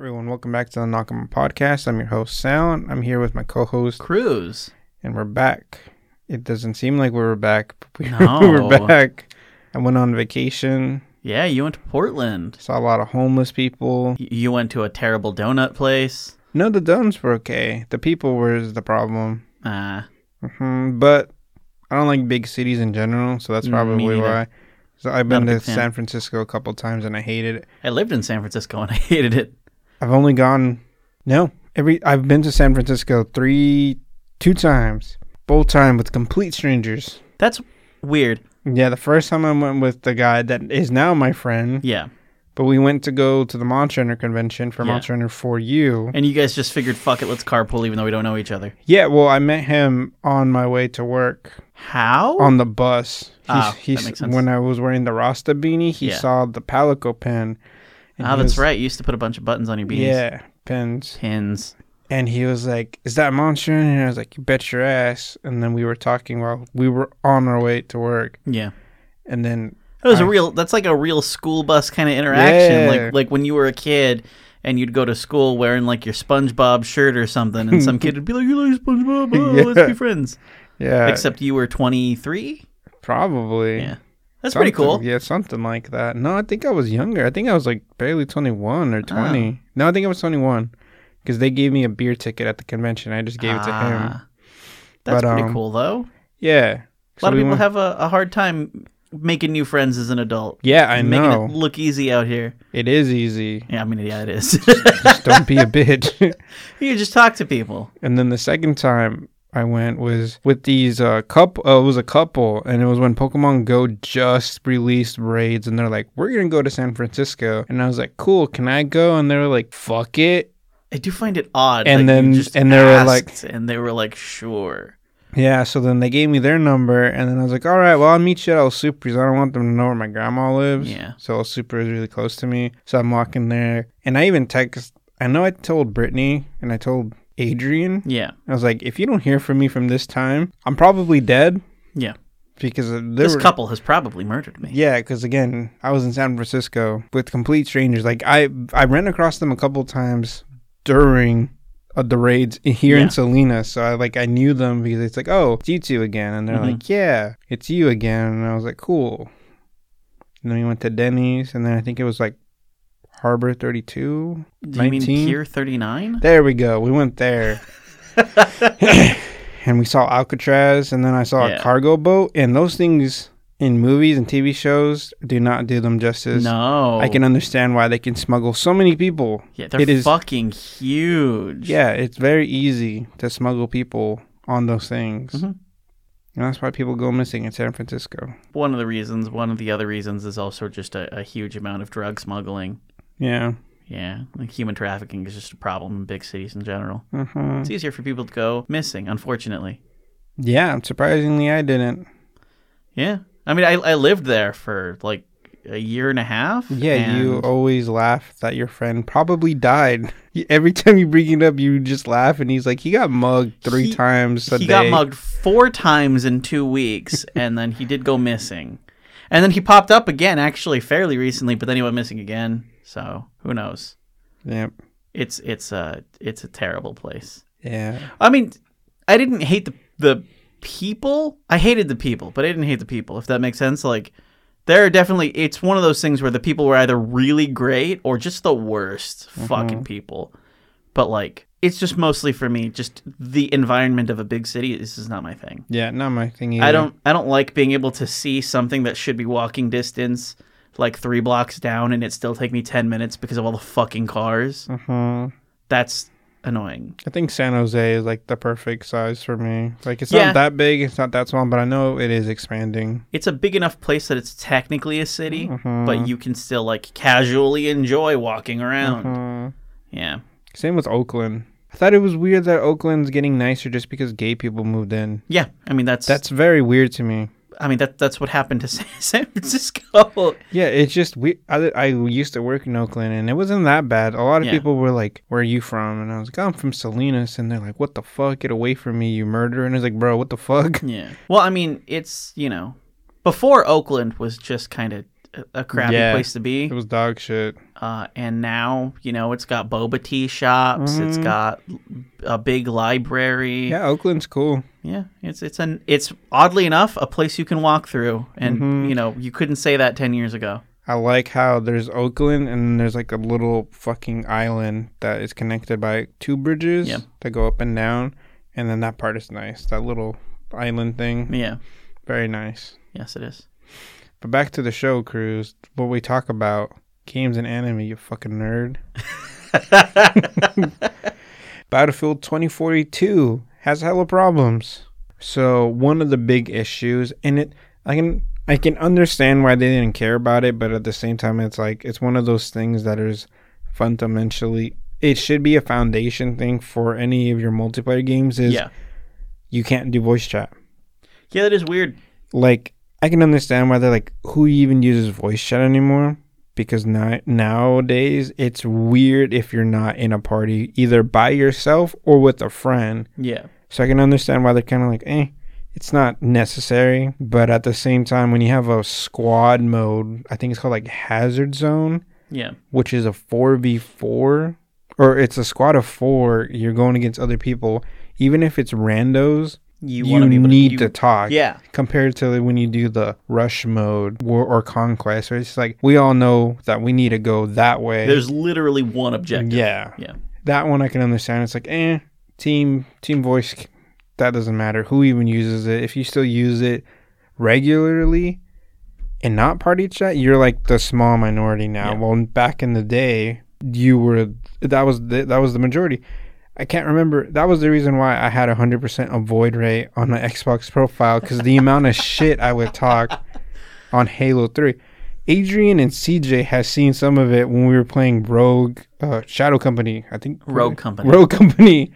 everyone, welcome back to the Knock 'em podcast. I'm your host, Sound. I'm here with my co-host, Cruise. and we're back. It doesn't seem like we were back, but we No. we're back. I went on vacation, Yeah, you went to Portland. saw a lot of homeless people. Y- You went to a terrible donut place. No, the donuts were okay. The people were the problem. Uh, hmm But I don't like big cities in general, so that's Mm, probably why. So I've been to. San Francisco a couple times and I hated it. I lived in San Francisco and I hated it. I've only gone no every I've been to San Francisco three two times, both time with complete strangers. That's weird. Yeah, the first time I went with the guy that is now my friend, Yeah. but we went to go to the Monster Hunter convention for Yeah. Monster Hunter for you. And you guys just figured, fuck it, let's carpool even though we don't know each other. Yeah, well, I met him on my way to work How? on the bus. He's, Oh, that makes sense. when I was wearing the Rasta beanie, he Yeah. saw the Palico pen. And Ah, that's was- right. You used to put a bunch of buttons on your beanies. Yeah, pins. Pins. And he was like, "Is that Monster?" Hunter?" And I was like, "You bet your ass." And then we were talking while we were on our way to work. Yeah. And then That was a I- real. That's like a real school bus kind of interaction. Yeah. Like like when you were a kid and you'd go to school wearing like your SpongeBob shirt or something, and some kid would be like, "You like SpongeBob? Oh, Yeah. let's be friends." yeah, Except you were twenty three. probably Yeah, that's pretty cool. Yeah, something like that. No, I think I was younger. I think I was like barely twenty one or twenty. Oh. No, I think I was twenty one because they gave me a beer ticket at the convention. I just gave it to him. Ah. That's But, pretty um, cool, though. Yeah, A lot of we people went- have a, a hard time making new friends as an adult. Yeah, I making know it look easy out here. it is easy. Yeah, I mean, yeah, it is. Just don't be a bitch. you just talk to people. And then the second time I went was with these uh couple. Uh, it was a couple, and it was when Pokemon Go just released raids, and they're like, "We're gonna go to San Francisco," and I was like, "Cool, can I go?" And they were like, "Fuck it." I do find it odd. And you then- just and they were like- and they were like, sure. Yeah. So then they gave me their number, and then I was like, "All right, well, I'll meet you at El Super's. I don't want them to know where my grandma lives." Yeah. So El Super is really close to me, so I'm walking there, and I even text. I know I told Brittany and I told Adrian. Yeah, I was like, if you don't hear from me from this time, I'm probably dead yeah. because This were, couple has probably murdered me. Yeah, because again, I was in San Francisco with complete strangers. Like I, I ran across them a couple times during uh, the raids here Yeah. in Salinas. So I like I knew them because it's like, oh, it's you two again, and they're Mhm. like, yeah, it's you again, and I was like, cool. And then we went to Denny's, and then I think it was like Harbor Thirty Two. Do you mean 19? Pier 39? There we go. We went there. and we saw Alcatraz, and then I saw Yeah. a cargo boat, and those things in movies and TV shows do not do them justice. No. I can understand why they can smuggle so many people. Yeah, they're it is- fucking huge. Yeah, it's very easy to smuggle people on those things. Mhm. And that's why people go missing in San Francisco. One of the reasons, one of the other reasons is also just a, a huge amount of drug smuggling. Yeah. Yeah, like human trafficking is just a problem in big cities in general. hmm It's easier for people to go missing, unfortunately. Yeah, surprisingly, I didn't. Yeah. I mean, I, I lived there for like a year and a half. Yeah, you always laugh that your friend probably died. Every time you bring it up, you just laugh, and he's like, he got mugged three He- times a he day. got mugged four times in two weeks, and then he did go missing. And then he popped up again, actually, fairly recently, but then he went missing again. So who knows? Yep. It's it's a it's a terrible place. Yeah. I mean, I didn't hate the the people. I hated the people, but I didn't hate the people. If that makes sense, like there are definitely it's one of those things where the people were either really great or just the worst Mm-hmm. fucking people. But like it's just mostly for me, just the environment of a big city. This is not my thing. Yeah, not my thing either. I don't I don't like being able to see something that should be walking distance like three blocks down and it still take me ten minutes because of all the fucking cars. Mhm. That's annoying. I think San Jose is like the perfect size for me. Like it's Yeah. not that big, it's not that small, but I know it is expanding. It's a big enough place that it's technically a city, Mhm. but you can still like casually enjoy walking around. Mhm. Yeah. Same with Oakland. I thought it was weird that Oakland's getting nicer just because gay people moved in. Yeah, I mean that's That's very weird to me. I mean that that's what happened to San Francisco. Yeah, it's just we. I, I used to work in Oakland, and it wasn't that bad. A lot of Yeah. people were like, "Where are you from?" And I was like, "I'm from Salinas," and they're like, "What the fuck? Get away from me, you murderer!" And I was like, "Bro, what the fuck?" Yeah. Well, I mean, it's, you know, before Oakland was just kind of a, a crappy Yeah. place to be. It was dog shit. Uh, and now, you know, it's got boba tea shops. It's got a big library. Yeah, Oakland's cool. Yeah, it's it's an it's oddly enough a place you can walk through, and you know you couldn't say that ten years ago. I like how there's Oakland and there's like a little fucking island that is connected by two bridges Yeah. that go up and down. And then that part is nice. That little island thing. Yeah, Very nice. yes, it is. But back to the show, Cruz. What we talk about games and anime, you fucking nerd. Battlefield 2042 has hella problems. So one of the big issues, and it, I can, I can understand why they didn't care about it, but at the same time, it's like it's one of those things that is fundamentally, it should be a foundation thing for any of your multiplayer games. Is Yeah, you can't do voice chat. yeah, that is weird. like I can understand why they're like, who even uses voice chat anymore? Because now nowadays it's weird if you're not in a party either by yourself or with a friend. Yeah, So I can understand why they're kind of like, eh, it's not necessary. But at the same time, when you have a squad mode, I think it's called like Hazard Zone, yeah, which is a four v four, or it's a squad of four. You're going against other people, even if it's randos. You, You, wanna be able need you- to talk Yeah, compared to when you do the rush mode war or conquest where it's like we all know that we need to go that way. There's literally one objective. yeah. Yeah, that one i can understand. It's like eh team team voice that doesn't matter. Who even uses it? If you still use it regularly and not party chat you're like the small minority now. Yeah. well back in the day you were that was the, that was the majority I can't remember. That was the reason why I had a hundred percent avoid rate on my Xbox profile because the amount of shit I would talk on Halo Three. Adrian and CJ has seen some of it when we were playing Rogue uh, Shadow Company. I think Rogue Company. Rogue Company.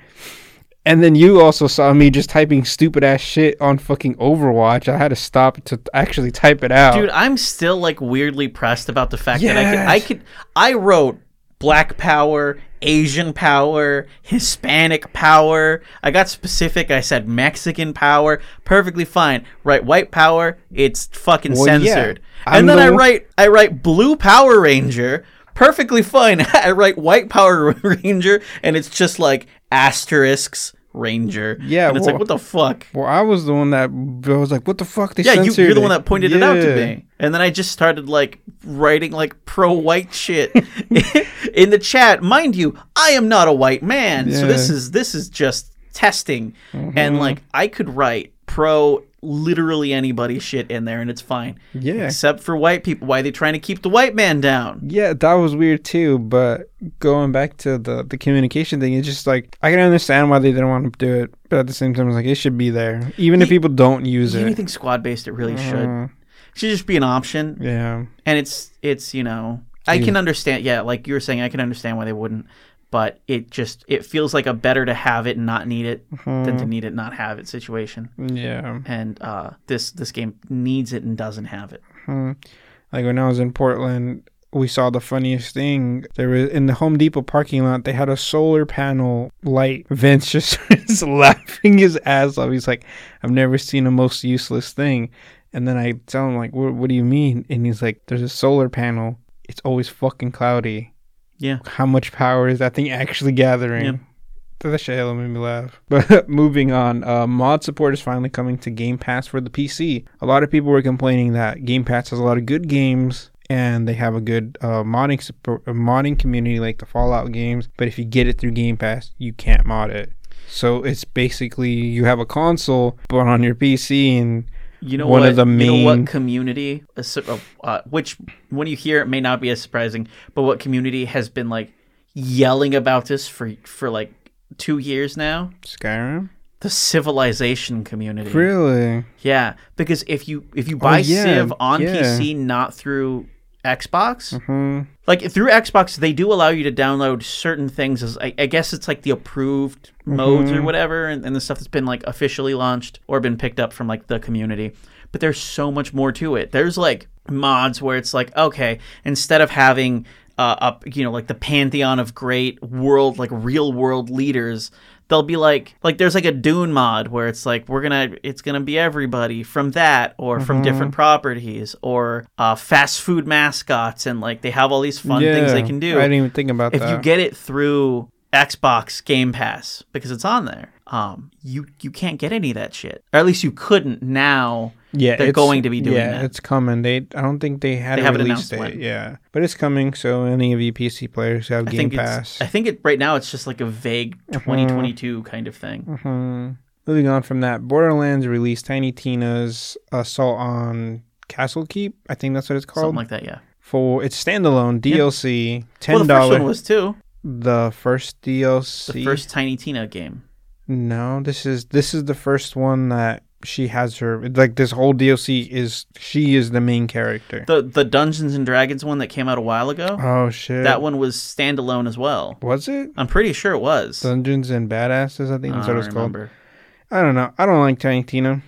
And then you also saw me just typing stupid ass shit on fucking Overwatch. I had to stop to actually type it out. dude, I'm still like weirdly pressed about the fact that I could, I could, I wrote Black Power, Asian Power, Hispanic Power. I got specific. I said Mexican Power. Perfectly fine. Write White Power. It's fucking Well, censored. I'm and then the I write, I write Blue Power Ranger. Perfectly fine. I write White Power Ranger, and it's just like asterisks Ranger. Yeah, and it's well- like what the fuck. well, I was the one that I was like, "What the fuck?" They Yeah, you, you're the one that pointed it out to me. And then I just started like writing like pro white shit in the chat. Mind you, I am not a white man. So this is this is just testing. Mm-hmm. And like I could write pro literally anybody shit in there and it's fine. Yeah. Except for white people. Why are they trying to keep the white man down? Yeah, that was weird too. But going back to the the communication thing, it's just like I can understand why they didn't want to do it, but at the same time, it's like it should be there, even if people don't use it. Anything squad based it really should. Uh, It should just be an option. yeah, and it's it's you know I can understand yeah like you were saying I can understand why they wouldn't but it just it feels like a better to have it and not need it than to need it not have it situation yeah. and uh this this game needs it and doesn't have it Like when I was in Portland, we saw the funniest thing. There was in the Home Depot parking lot. They had a solar panel light. Vince just starts laughing his ass off. He's like, "I've never seen a most useless thing." And then I tell him like, "What? What do you mean?" And he's like, "There's a solar panel. It's always fucking cloudy. Yeah How much power is that thing actually gathering?" Yeah. That shit hella made me laugh. But moving on, uh, mod support is finally coming to Game Pass for the PC. A lot of people were complaining that Game Pass has a lot of good games and they have a good uh, modding support, a modding community like the Fallout games. But if you get it through Game Pass, you can't mod it. So it's basically you have a console, but on your PC, and you know One what of the you know main- what community uh, su- uh, which when you hear it may not be as surprising but what community has been like yelling about this for for like 2 years now Skyrim. the civilization community Really? Yeah, because if you if you buy Oh, yeah, Civ on yeah. PC, not through Xbox, Hmm. like through Xbox, they do allow you to download certain things. As I, I guess it's like the approved modes Mm-hmm. or whatever, and, and the stuff that's been like officially launched or been picked up from like the community. But there's so much more to it. There's like mods where it's like, okay, instead of having uh, up, you know, like the pantheon of great world, like real world leaders, they'll be like like there's like a Dune mod where it's like we're gonna it's gonna be everybody from that or from different properties or uh, fast food mascots and like they have all these fun things they can do. I didn't even think about if that. If you get it through Xbox Game Pass because it's on there, um, you you can't get any of that shit, or at least you couldn't now. Yeah, they're going to be doing yeah, that. it's coming. They, I don't think they had They a haven't release announced date. when. Yeah, but it's coming. So any of you PC players who have I Game think Pass. it's I think it right now it's just like a vague 2022 kind of thing. hmm Moving on from that, Borderlands released Tiny Tina's Assault on Castle Keep. I think that's what it's called. Something like that, yeah. For it's standalone DLC, ten dollars. Well, the first one was too. the first DLC. The first Tiny Tina game. No, this is this is the first one that she has her like this whole DLC is she is the main character. The the Dungeons and Dragons one that came out a while ago. oh shit. that one was standalone as well. was it? I'm pretty sure it was. Dungeons and Badasses, I think that's what it's called. I don't know. I don't like Tiny Tina.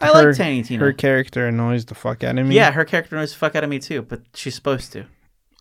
I Her- like Tiny Tina. Her character annoys the fuck out of me. yeah, her character annoys the fuck out of me too, but she's supposed to.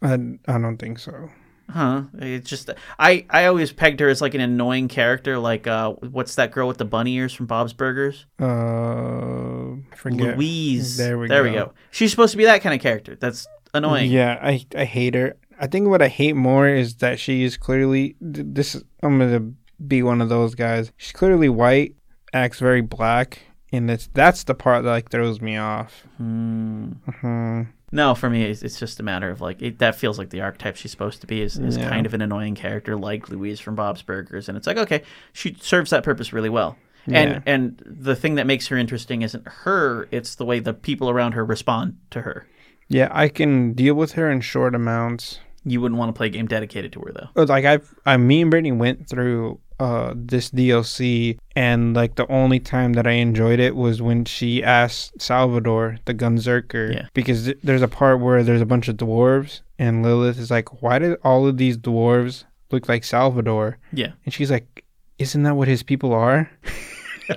I, I don't think so. Huh? It's just I I always pegged her as like an annoying character. Like uh, what's that girl with the bunny ears from Bob's Burgers? Uh, forget. Louise. There we there we go. go. She's supposed to be that kind of character. That's annoying. Yeah, I I hate her. I think what I hate more is that she is clearly this. is- I'm gonna be one of those guys. She's clearly white, acts very black, and that's that's the part that like throws me off. Hmm. hmm No, for me, it's, it's just a matter of like it, that feels like the archetype she's supposed to be is, is Yeah. kind of an annoying character like Louise from Bob's Burgers, and it's like okay, she serves that purpose really well. Yeah. And and the thing that makes her interesting isn't her; it's the way the people around her respond to her. Yeah, I can deal with her in short amounts. You wouldn't want to play a game dedicated to her though. But, Like I've, I, me and Brittany went through uh this DLC, and like the only time that I enjoyed it was when she asked Salvador, the Gunzerker, Yeah. because th- there's a part where there's a bunch of dwarves, and Lilith is like, "Why did all of these dwarves look like Salvador?" Yeah. And she's like, "Isn't that what his people are?"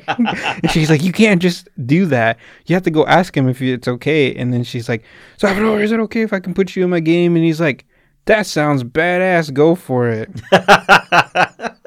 and she's like, "You can't just do that. You have to go ask him if it's okay." And then she's like, "Salvador, is it okay if I can put you in my game?" And he's like, "That sounds badass. Go for it."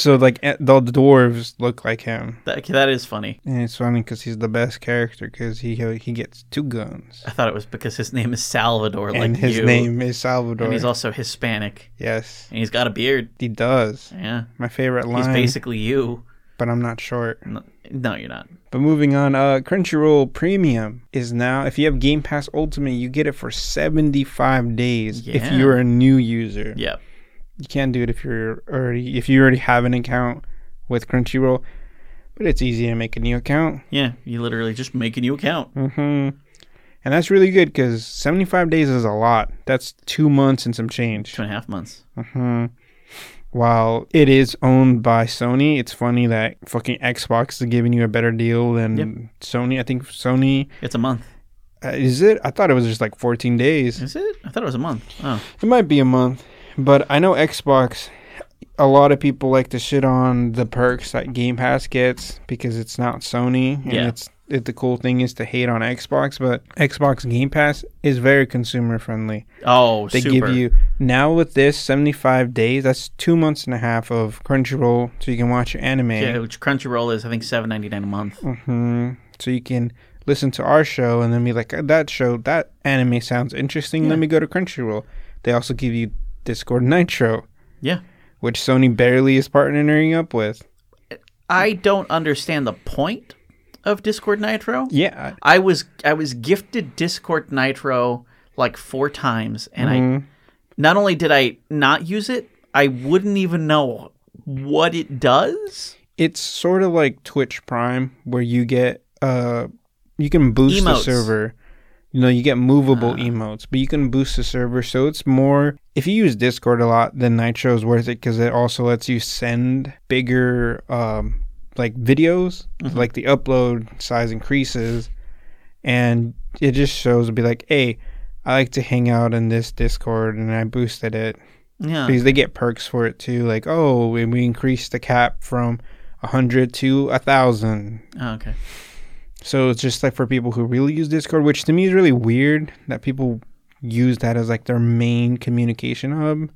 so like, eh, the dwarves look like him, That that is funny. and it's funny because he's the best character because he he gets two guns, I thought it was because his name is Salvador, and like his you. name is Salvador. and he's also Hispanic, yes, and he's got a beard. he does. Yeah, My favorite line, he's basically you. but I'm not short. No, no, you're not. But moving on, uh, Crunchyroll Premium is now, if you have Game Pass Ultimate, you get it for 75 days if you're a new user. Yeah. You can't do it if you're already, if you already have an account with Crunchyroll, but it's easy to make a new account. Yeah, you literally just make a new account. hmm And that's really good because 75 days is a lot. That's two months and some change. Two and a half months. hmm While it is owned by Sony, it's funny that fucking Xbox is giving you a better deal than Yep. Sony. I think Sony It's a month. Uh, is it? I thought it was just like 14 days. Is it? I thought it was a month. Oh, It might be a month, but I know Xbox. A lot of people like to shit on the perks that Game Pass gets because it's not Sony, and Yeah. it's it, the cool thing is to hate on Xbox. But Xbox Game Pass is very consumer friendly. oh, They super. give you now with this 75 days. That's two months and a half of Crunchyroll, so you can watch your anime. yeah, which Crunchyroll is I think seven ninety nine a month. hmm So you can listen to our show and then be like, that show, that anime sounds interesting. Let me go to Crunchyroll. They also give you Discord Nitro, Yeah. which Sony barely is partnering up with. I don't understand the point of Discord Nitro. Yeah. I was I was gifted Discord Nitro like four times, and I Mhm. not only did I not use it, I wouldn't even know what it does. It's sort of like Twitch Prime, where you get, uh, you can boost the server. You know, you get movable Ah. emotes, but you can boost the server. So it's more, if you use Discord a lot, then Nitro is worth it because it also lets you send bigger, um, like videos, Mhm. like the upload size increases. And it just shows to be like, hey, I like to hang out in this Discord and I boosted it Yeah, because they get perks for it too. Like, oh, we we increased the cap from a hundred to a thousand. Oh, okay. So it's just like for people who really use Discord, which to me is really weird that people use that as like their main communication hub.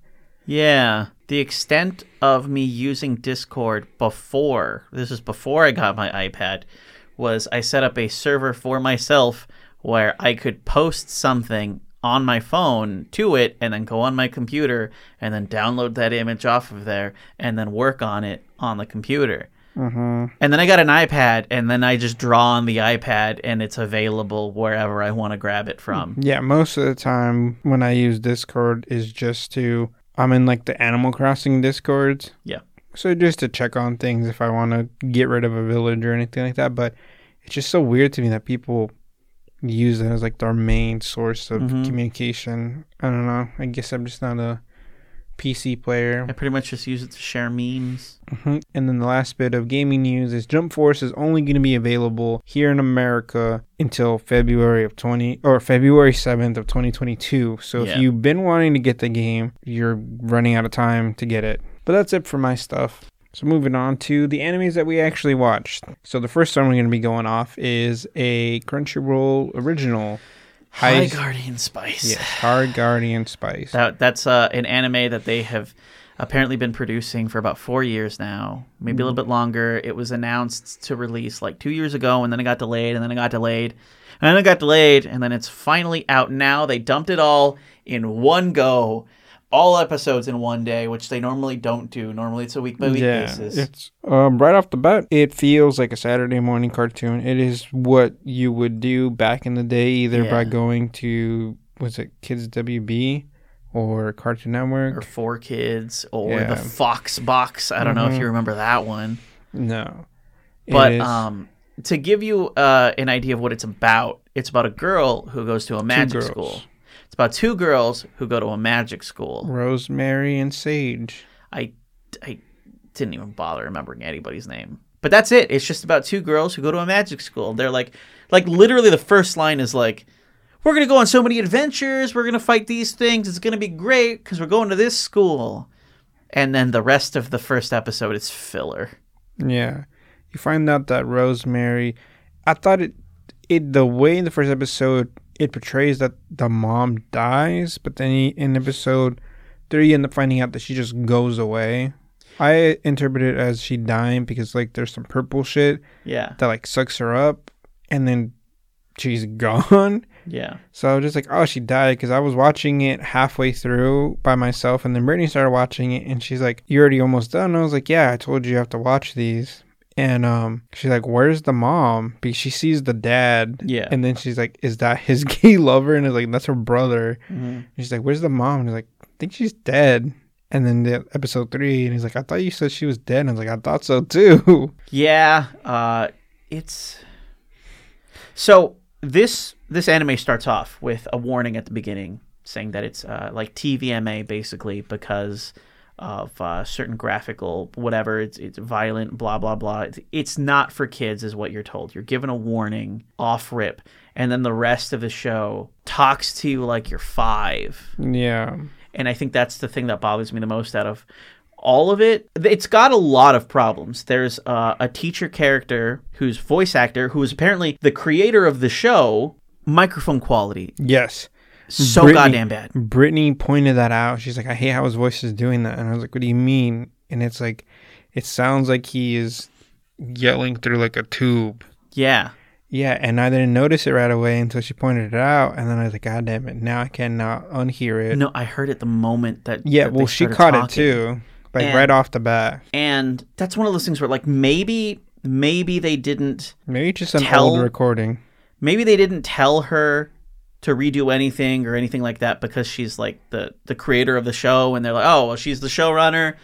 Yeah. The extent of me using Discord before, this is before I got my iPad, was I set up a server for myself where I could post something on my phone to it and then go on my computer and then download that image off of there and then work on it on the computer. Mm-hmm. And then I got an iPad and then I just draw on the iPad and it's available wherever I want to grab it from. Yeah, most of the time when I use Discord is just to I'm in like the Animal Crossing Discords. Yeah. So just to check on things if I want to get rid of a village or anything like that. But it's just so weird to me that people use it as like their main source of Mhm. communication. I don't know. I guess I'm just not a PC player. I pretty much just use it to share memes. Mm-hmm. And then the last bit of gaming news is Jump Force is only going to be available here in America until February of 20 or February 7th of 2022. So Yeah. if you've been wanting to get the game, you're running out of time to get it. But that's it for my stuff. So moving on to the animes that we actually watched. So the first one we're going to be going off is a Crunchyroll original. High High- Guardian Spice. Yes, High Guardian Spice. That that's uh, an anime that they have apparently been producing for about four years now, maybe a little bit longer. It was announced to release like two years ago, and then it got delayed, and then it got delayed, and then it got delayed, and then it's finally out now. They dumped it all in one go, all episodes in one day, which they normally don't do. Normally it's a week by week yeah, basis. it's um, right off the bat. It feels like a Saturday morning cartoon. It is what you would do back in the day, either by going to was it Kids WB or Cartoon Network. or Four Kids, or Yeah. the Fox Box. I don't know if you remember that one. no, But um, to give you uh, an idea of what it's about, it's about a girl who goes to a magic school. It's about two girls who go to a magic school. Rosemary and Sage. I, I didn't even bother remembering anybody's name. But that's it. It's just about two girls who go to a magic school. They're like, like literally the first line is like, we're gonna go on so many adventures. We're gonna fight these things. It's gonna be great because we're going to this school. And then the rest of the first episode is filler. Yeah, you find out that Rosemary. I thought it, it the way in the first episode it portrays that the mom dies, but then he, in episode three, you end up finding out that she just goes away. I interpret it as she dying because like there's some purple shit Yeah, that like sucks her up, and then she's gone. yeah. So I was just like, oh, she died because I was watching it halfway through by myself, and then Brittany started watching it, and she's like, you're already almost done?" And I was like, "Yeah, I told you you have to watch these." And um, she's like, "Where's the mom?" Because she sees the dad, Yeah. and then she's like, "Is that his gay lover?" And it's like, "That's her brother." Mhm. And she's like, "Where's the mom?" And he's like, "I think she's dead." And then the episode three, and he's like, "I thought you said she was dead." And I was like, "I thought so too." Yeah, uh, it's so this this anime starts off with a warning at the beginning saying that it's uh, like TVMA basically because of uh, certain graphical whatever it's it's violent blah blah blah. It's, it's not for kids is what you're told. You're given a warning off rip, and then the rest of the show talks to you like you're five yeah, and I think that's the thing that bothers me the most out of all of it. It's got a lot of problems. There's uh, a teacher character who's voice actor who is apparently the creator of the show. Microphone quality yes. So Brittany- goddamn bad. Brittany pointed that out. She's like, I hate how his voice is doing that. And I was like, What do you mean? And it's like, it sounds like he is yelling through like a tube. Yeah, Yeah, and I didn't notice it right away until she pointed it out, and then I was like, "God damn it! Now I cannot unhear it." no, I heard it the moment that. yeah, that well, she caught talking. it too, like And- right off the bat. and that's one of those things where like maybe maybe they didn't Maybe just an Tell- old recording. maybe they didn't tell her to redo anything or anything like that because she's like the the creator of the show and they're like oh well she's the showrunner.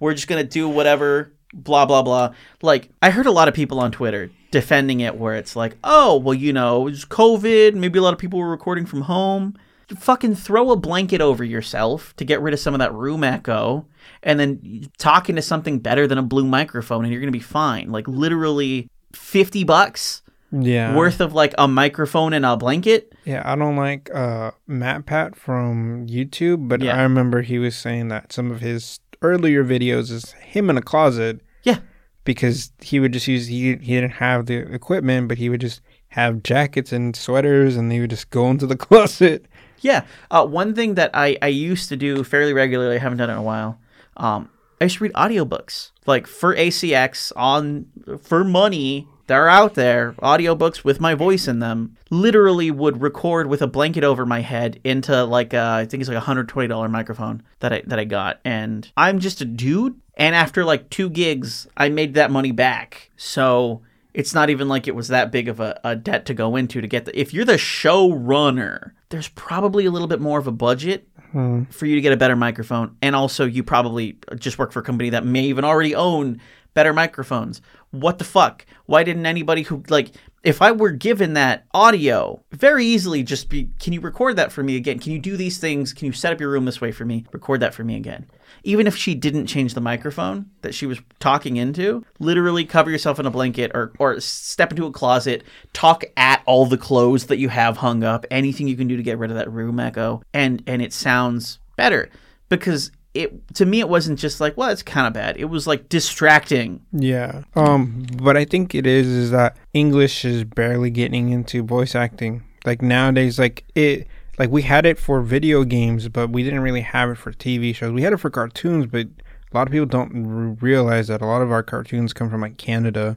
We're just gonna do whatever blah blah blah. Like i heard a lot of people on twitter defending it where it's like oh well you know it's covid. Maybe a lot of people were recording from home. Fucking throw a blanket over yourself to get rid of some of that room echo and then talk into something better than a blue microphone and you're gonna be fine. Like literally 50 bucks Yeah, worth of like a microphone and a blanket. Yeah, I don't like uh Matt Pat from YouTube, but Yeah. I remember he was saying that some of his earlier videos is him in a closet. Yeah. because he would just use he he didn't have the equipment, but he would just have jackets and sweaters, and he would just go into the closet Yeah. Uh, one thing that I, I used to do fairly regularly, I haven't done it in a while. Um, I used to read audiobooks like for ACX on for money. They're out there, audiobooks with my voice in them. Literally would record with a blanket over my head into like a, I think it's like a hundred twenty dollar microphone that I that I got, and I'm just a dude. And after like two gigs, I made that money back. So it's not even like it was that big of a, a debt to go into to get the. If you're the showrunner, there's probably a little bit more of a budget hmm. for you to get a better microphone, and also you probably just work for a company that may even already own better microphones. What the fuck? Why didn't anybody who like? If I were given that audio, very easily just be, can you record that for me again? Can you do these things? Can you set up your room this way for me? Record that for me again. Even if she didn't change the microphone that she was talking into, literally cover yourself in a blanket or, or step into a closet, talk at all the clothes that you have hung up, anything you can do to get rid of that room echo, and and it sounds better. Because it to me it wasn't just like, well, it's kind of bad. It was like distracting. Yeah. Um, but I think it is is that English is barely getting into voice acting. Like nowadays, like it, like we had it for video games, but we didn't really have it for TV shows. We had it for cartoons, but a lot of people don't r- realize that a lot of our cartoons come from like Canada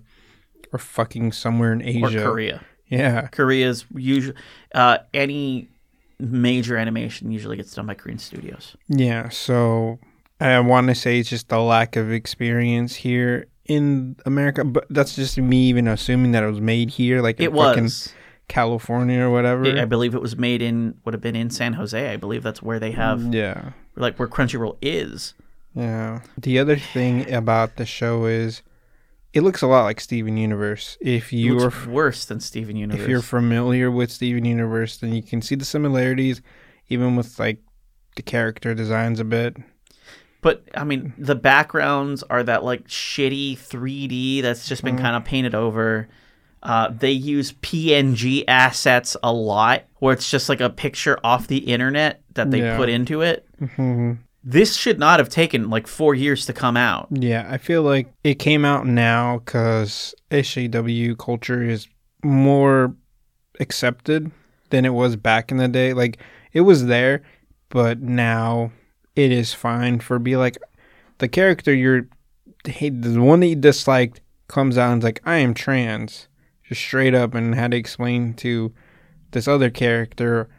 or fucking somewhere in Asia. Or. Korea. Yeah. Korea's usually uh, any major animation usually gets done by Korean studios. Yeah, so I want to say it's just the lack of experience here in America, but that's just me even assuming that it was made here, like It fucking was. California or whatever. I believe it was made in would have been in San Jose. I believe that's where they have mm, yeah, like where Crunchyroll is. yeah. The other thing about the show is it looks a lot like Steven Universe. If you are worse than Steven Universe. if you're familiar with Steven Universe, then you can see the similarities, even with like the character designs a bit. But I mean, the backgrounds are that like shitty 3D that's just Mm-hmm. been kind of painted over. Uh, they use PNG assets a lot, where it's just like a picture off the internet that they Yeah. put into it. hmm This should not have taken like four years to come out. Yeah, I feel like it came out now because SJW culture is more accepted than it was back in the day. Like it was there, but now it is fine for be like the character you're hey, the one that you disliked comes out and's like I am trans, just straight up, and had to explain to this other character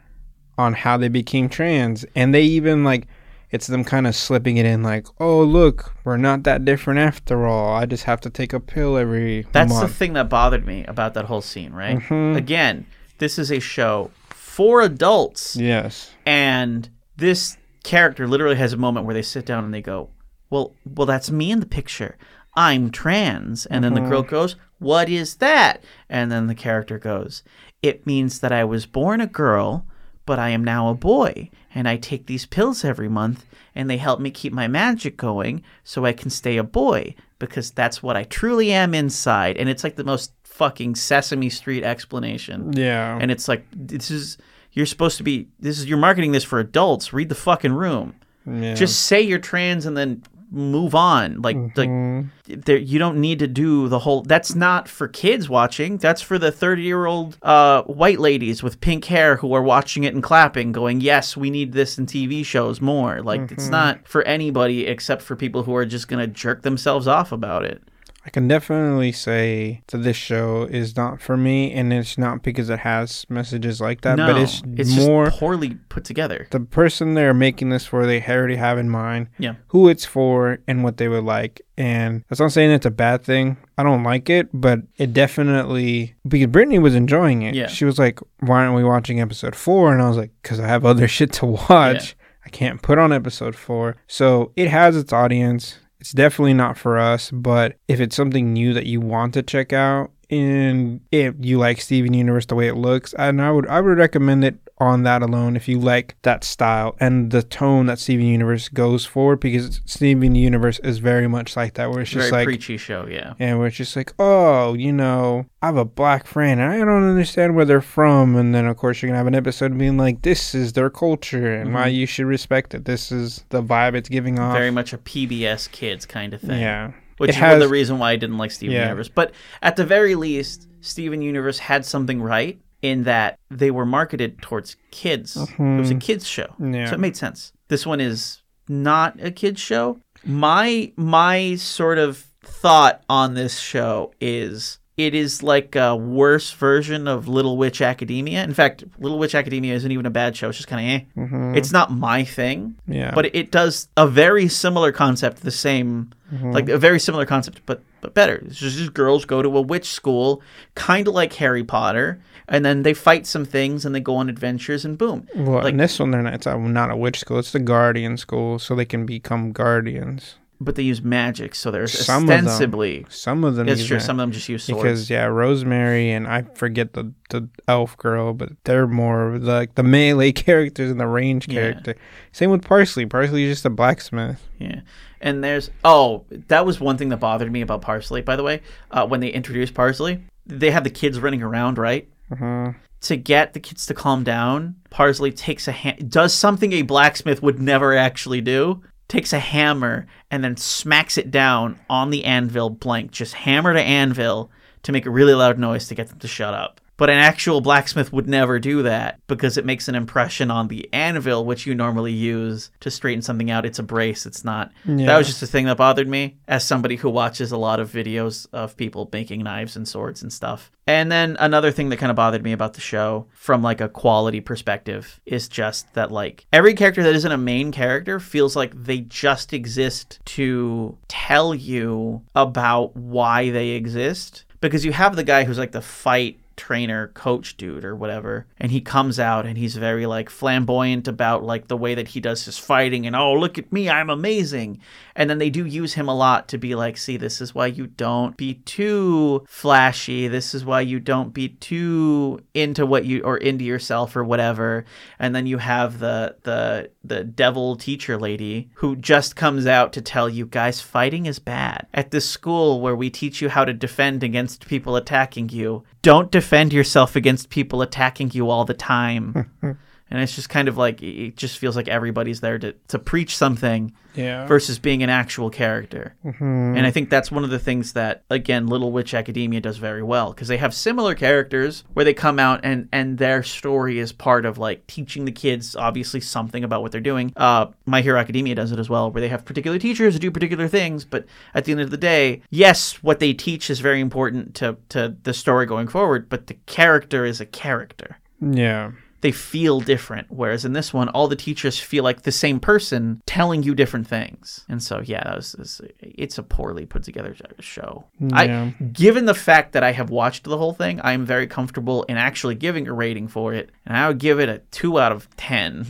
on how they became trans, and they even like it's them kind of slipping it in like, oh look, we're not that different after all. I just have to take a pill every That's the thing that bothered me about that whole scene, right? Mhm. Again, this is a show for adults, yes. and this character literally has a moment where they sit down and they go, "Well, well, that's me in the picture. I'm trans." And then the girl goes, "What is that?" And then the character goes, "It means that I was born a girl, but I am now a boy, and I take these pills every month." And they help me keep my magic going so I can stay a boy because that's what I truly am inside. And it's like the most fucking Sesame Street explanation Yeah. and it's like this is you're supposed to be this is you're marketing this for adults read the fucking room yeah. just say you're trans and then move on. Like like Mhm. there you don't need to do the whole that's not for kids watching. That's for the 30 year old uh, white ladies with pink hair who are watching it and clapping going yes we need this in tv shows more. Like it's not for anybody except for people who are just gonna jerk themselves off about it I can definitely say that this show is not for me, and it's not because it has messages like that, no but it's, it's more just poorly put together the person they're making this for. They already have in mind yeah who it's for and what they would like, and that's not saying it's a bad thing. I don't like it, but it definitely because Brittany was enjoying it. Yeah. she was like, "Why aren't we watching episode four? And I was like, "Cause I have other shit to watch." I can't put on episode four. So it has its audience. It's definitely not for us, but if it's something new that you want to check out and if you like Steven Universe the way it looks, and I would I would recommend it on that alone if you like that style and the tone that Steven Universe goes for because Steven Universe is very much like that where it's just very like preachy show yeah and we're just like, oh, you know, I have a black friend and I don't understand where they're from. And then, of course, you're going to have an episode being like, this is their culture and why you should respect it. This is the vibe it's giving off. Mm-hmm. very much a PBS Kids kind of thing. yeah. Which It is one of the has- reason why I didn't like Steven Yeah. Universe. But at the very least, Steven Universe had something right in that they were marketed towards kids. It was a mm-hmm. kids show, Yeah. so it made sense. This one is not a kids show. My my sort of thought on this show is it is like a worse version of Little Witch Academia. In fact, Little Witch Academia isn't even a bad show. It's just kind of eh. It's not my thing Yeah. but it does a very similar concept, the same, like a very similar concept, but but better. It's just girls go to a witch school, kind of like Harry Potter, and then they fight some things and they go on adventures and boom. well, like- in this one, they're not, it's not a witch school. It's the guardian school, so they can become guardians. But they use magic, so there's Some of them. Some of them It's true. Some of them just use swords. because yeah, Rosemary and I forget the the elf girl, but they're more like the melee characters and the range Yeah. character. Same with Parsley. Parsley is just a blacksmith. Yeah. And there's oh, that was one thing that bothered me about Parsley, by the way. Uh, when they introduced Parsley, they have the kids running around, right? Uh-huh. To get the kids to calm down, Parsley takes a hand, does something a blacksmith would never actually do. Takes a hammer and then smacks it down on the anvil blank, just hammer to anvil to make a really loud noise to get them to shut up. But an actual blacksmith would never do that because it makes an impression on the anvil, which you normally use to straighten something out. It's a brace, it's not. That was just a thing that bothered me as somebody who watches a lot of videos of people making knives and swords and stuff. And then another thing that kind of bothered me about the show from like a quality perspective is just that like every character that isn't a main character feels like they just exist to tell you about why they exist because you have the guy who's like the fight trainer coach dude or whatever. And he comes out and he's very like flamboyant about like the way that he does his fighting and oh look at me I'm amazing. And then they do use him a lot to be like see this is why you don't be too flashy. This is why you don't be too into what you or into yourself or whatever. And then you have the the the devil teacher lady who just comes out to tell you guys fighting is bad. At this school where we teach you how to defend against people attacking you don't defend yourself against people attacking you all the time and it's just kind of like it just feels like everybody's there to, to preach something Yeah. versus being an actual character. And I think that's one of the things that, again, Little Witch Academia does very well because they have similar characters where they come out and and their story is part of like teaching the kids obviously something about what they're doing. Uh, My Hero Academia does it as well, where they have particular teachers who do particular things, but at the end of the day, yes, what they teach is very important to to the story going forward, but the character is a character yeah. They feel different. Whereas in this one, all the teachers feel like the same person telling you different things. And so, yeah, that was, it's, it's a poorly put together show. Yeah. I, given the fact that I have watched the whole thing, I am very comfortable in actually giving a rating for it, and I would give it a two out of ten.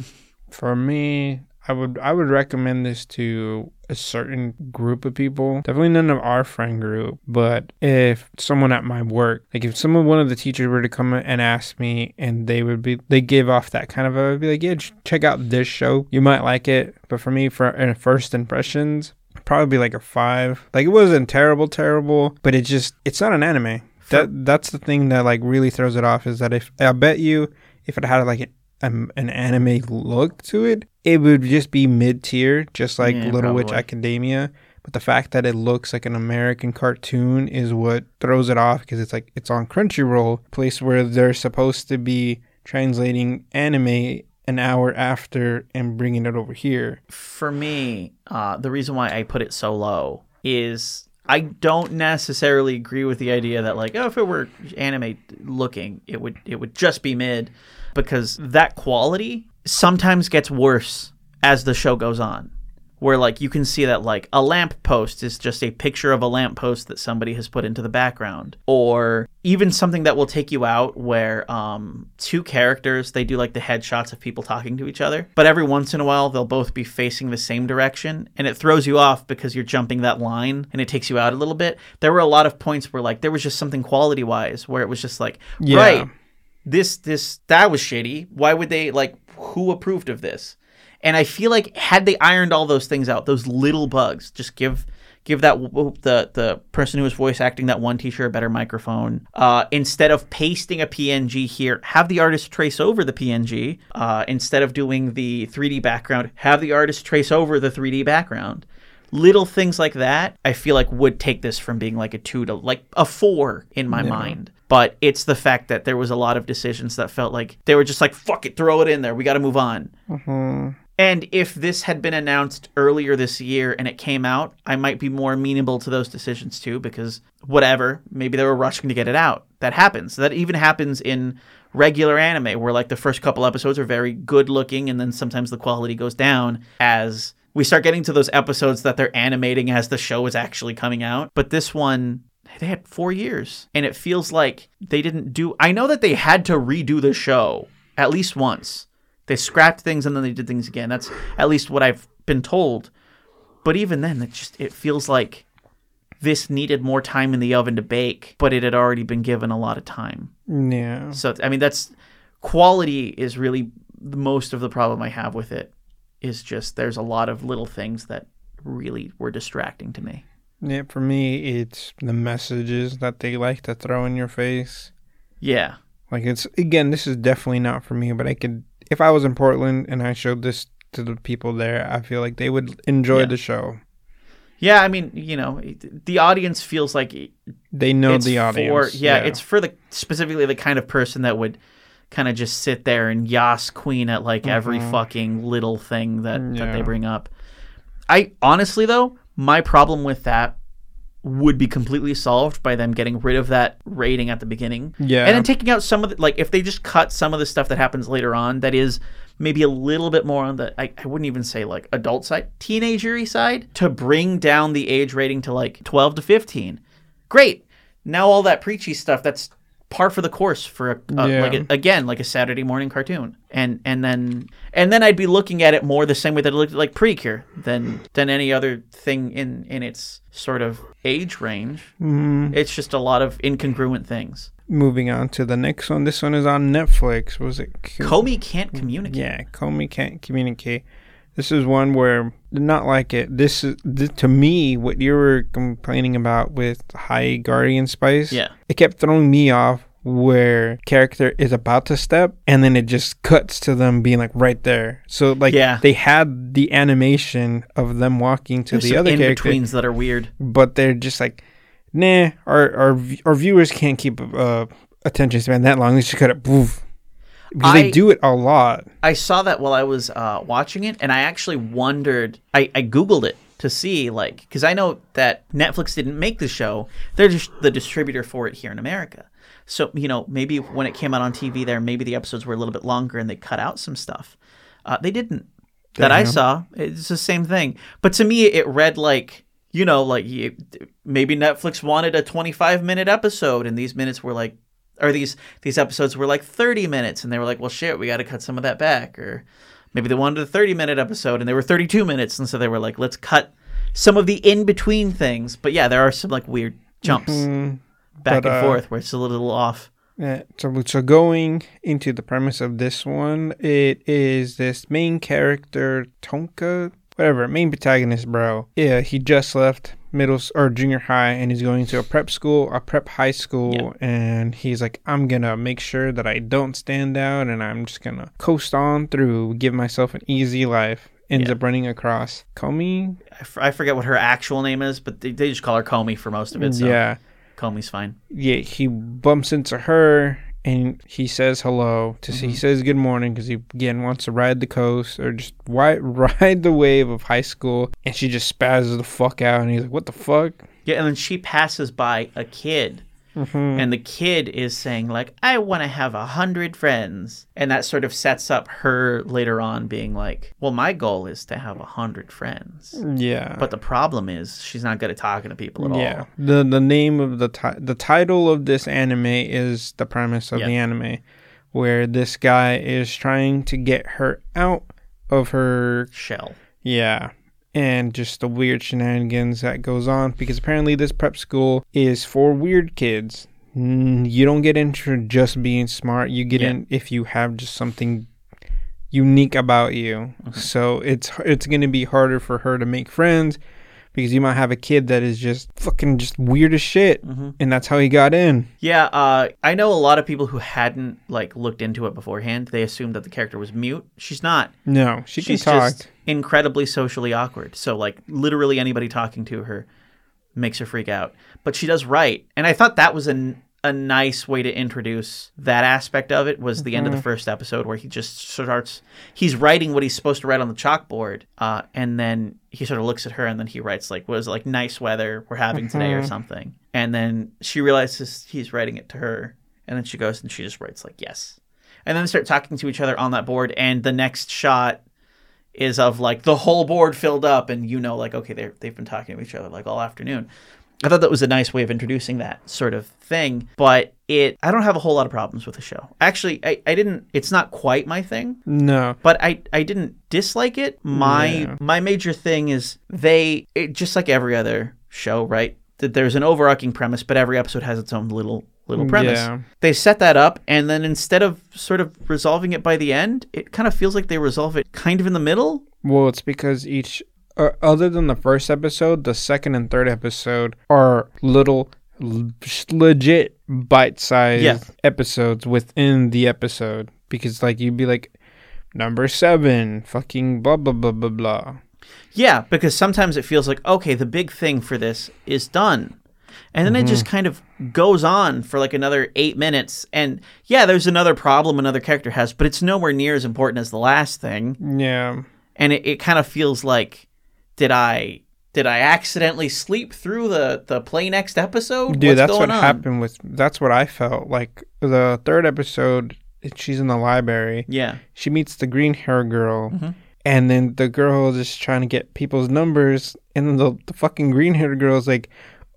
For me, I would I would recommend this to a certain group of people. Definitely none of our friend group, but if someone at my work, like if someone one of the teachers were to come and ask me and they would be they give off that kind of a I'd be like, yeah, check out this show. You might like it. But for me, for first impressions, probably be like a five. Like it wasn't terrible, terrible, but it just it's not an anime. That that's the thing that like really throws it off is that if I bet you if it had like an an anime look to it, it would just be mid tier, just like Yeah, Little Witch. Academia. But the fact that it looks like an American cartoon is what throws it off because it's like it's on Crunchyroll, place where they're supposed to be translating anime an hour after and bringing it over here. For me, uh, the reason why I put it so low is I don't necessarily agree with the idea that like, oh, if it were anime looking, it would it would just be mid, because that quality sometimes gets worse as the show goes on. Where like you can see that like a lamp post is just a picture of a lamp post that somebody has put into the background, or even something that will take you out where um, two characters they do like the headshots of people talking to each other, but every once in a while they'll both be facing the same direction, and it throws you off because you're jumping that line and it takes you out a little bit. There were a lot of points where like there was just something quality wise where it was just like Yeah. right this this that was shitty. Why would they like who approved of this? And I feel like had they ironed all those things out, those little bugs, just give give that the the person who was voice acting that one teacher a better microphone. Uh, instead of pasting a PNG here, have the artist trace over the PNG. Uh, instead of doing the 3D background, have the artist trace over the 3D background. Little things like that, I feel like would take this from being like a two to like a four in my mind but it's the fact that there was a lot of decisions that felt like they were just like, fuck it, throw it in there. We got to move on. Mm-hmm. And if this had been announced earlier this year and it came out, I might be more amenable to those decisions too, because whatever, maybe they were rushing to get it out. That happens. That even happens in regular anime, where like the first couple episodes are very good looking, and then sometimes the quality goes down as we start getting to those episodes that they're animating as the show is actually coming out. But this one, they had four years, and it feels like they didn't do. I know that they had to redo the show at least once. They scrapped things and then they did things again. That's at least what I've been told. But even then, it just it feels like this needed more time in the oven to bake, but it had already been given a lot of time. Yeah. So I mean, that's quality is really the most of the problem I have with it. Is just there's a lot of little things that really were distracting to me. Yeah, for me, it's the messages that they like to throw in your face. Yeah, Like it's again, this is definitely not for me, but I could if I was in Portland and I showed this to the people there, I feel like they would enjoy Yeah. the show. yeah. I mean, you know, the audience feels like They know the For, audience. yeah, it's for the specifically the kind of person that would kind of just sit there and yas queen at like every mm-hmm. fucking little thing that, that they bring up. I honestly though, my problem with that would be completely solved by them getting rid of that rating at the beginning. Yeah. And then taking out some of the like if they just cut some of the stuff that happens later on that is maybe a little bit more on the I, I wouldn't even say like adult side, teenagery side, to bring down the age rating to like twelve to fifteen. Great. Now all that preachy stuff that's par for the course for a, a Yeah. like a, again like a Saturday morning cartoon. And and then and then I'd be looking at it more the same way that it looked like Precure than than any other thing in in its sort of age range. Mhm. It's just a lot of incongruent things. Moving on to the next one. This one is on Netflix. Was it? Co- Komi can't communicate. yeah, Komi can't communicate. This is one where not like it. This is th- to me what you were complaining about with High Guardian Spice. Yeah. it kept throwing me off where character is about to step and then it just cuts to them being like right there. So like Yeah. they had the animation of them walking to There's the other in character, betweens that are weird. but they're just like, nah, our our our viewers can't keep uh attention span that long. They just cut it. Poof. Because I- they do it a lot. I saw that while I was uh, watching it, and I actually wondered. I, I googled it to see, like, because I know that Netflix didn't make the show; they're just the distributor for it here in America. So you know, maybe when it came out on TV, there maybe the episodes were a little bit longer, and they cut out some stuff. Uh, they didn't. That I Damn. saw, it's the same thing. But to me, it read like you know, like you, maybe Netflix wanted a 25 minute episode, and these minutes were like, or these these episodes were like 30 minutes, and they were like, well, shit, we got to cut some of that back, or maybe they wanted a 30 minute episode, and they were 32 minutes, and so they were like, let's cut some of the in between things. But yeah, there are some like weird jumps Mm, back but, and uh, forth where it's a little off. Yeah, so so going into the premise of this one, it is this main character Tonka, whatever, main protagonist, bro. Yeah, he just left middle or junior high, and he's going to a prep school, a prep high school, Yeah. and he's like, I'm gonna make sure that I don't stand out, and I'm just gonna coast on through, give myself an easy life. Ends Yeah. up running across Komi. I, f- I forget what her actual name is, but they, they just call her Komi for most of it. So Yeah. Komi's fine. yeah, he bumps into her and he says hello. To Mm-hmm. he says good morning because he again wants to ride the coast or just wi- ride the wave of high school. And she just spazzes the fuck out, and he's like, "What the fuck?" Yeah, and then she passes by a kid, Mm-hmm. and the kid is saying like, "I want to have a hundred friends," and that sort of sets up her later on being like, "Well, my goal is to have a hundred friends." Yeah, But the problem is she's not good at talking to people at yeah. all. Yeah. The the name of the ti- the title of this anime is the premise of Yeah. the anime, where this guy is trying to get her out of her Shell. Yeah. And just the weird shenanigans that goes on because apparently this prep school is for weird kids. You don't get into just being smart. You get Yeah. in if you have just something unique about you. So it's it's going to be harder for her to make friends because you might have a kid that is just fucking just weird as shit. Mhm. And that's how he got in. Yeah, uh, I know a lot of people who hadn't like looked into it beforehand. They assumed that the character was mute. She's not. No, she can She's talk. just incredibly socially awkward. So like literally anybody talking to her makes her freak out. But she does write, and I thought that was an a nice way to introduce that aspect of it was the end Mm-hmm. of the first episode where he just starts he's writing what he's supposed to write on the chalkboard uh, and then he sort of looks at her and then he writes like what is it like nice weather we're having today Mm-hmm. or something and then she realizes he's writing it to her and then she goes and she just writes like yes and then they start talking to each other on that board and the next shot is of like the whole board filled up and you know like okay they're, they've been talking to each other like all afternoon i thought that was a nice way of introducing that sort of thing but it i don't have a whole lot of problems with the show actually i, I didn't it's not quite my thing No. but I, I didn't dislike it. My Yeah. my major thing is they it, just like every other show, right? That there's an overarching premise, but every episode has its own little little mm, premise. Yeah. They set that up, and then instead of sort of resolving it by the end, it kind of feels like they resolve it kind of in the middle. Well, it's because each, uh, other than the first episode, the second and third episode are little l- legit bite-sized Yeah. episodes within the episode. Because like you'd be like, number seven, fucking blah blah blah blah blah. Yeah, because sometimes it feels like okay, the big thing for this is done. And then it just kind of goes on for like another eight minutes. And yeah, there's another problem another character has, but it's nowhere near as important as the last thing. Yeah. and it, it kind of feels like did i did i accidentally sleep through the the play next episode Dude, What's that's what on? happened with. That's what I felt like. The third episode, she's in the library. yeah She meets the green hair girl, Mm-hmm. and then the girl is just trying to get people's numbers, and then the, the fucking green hair girl is like,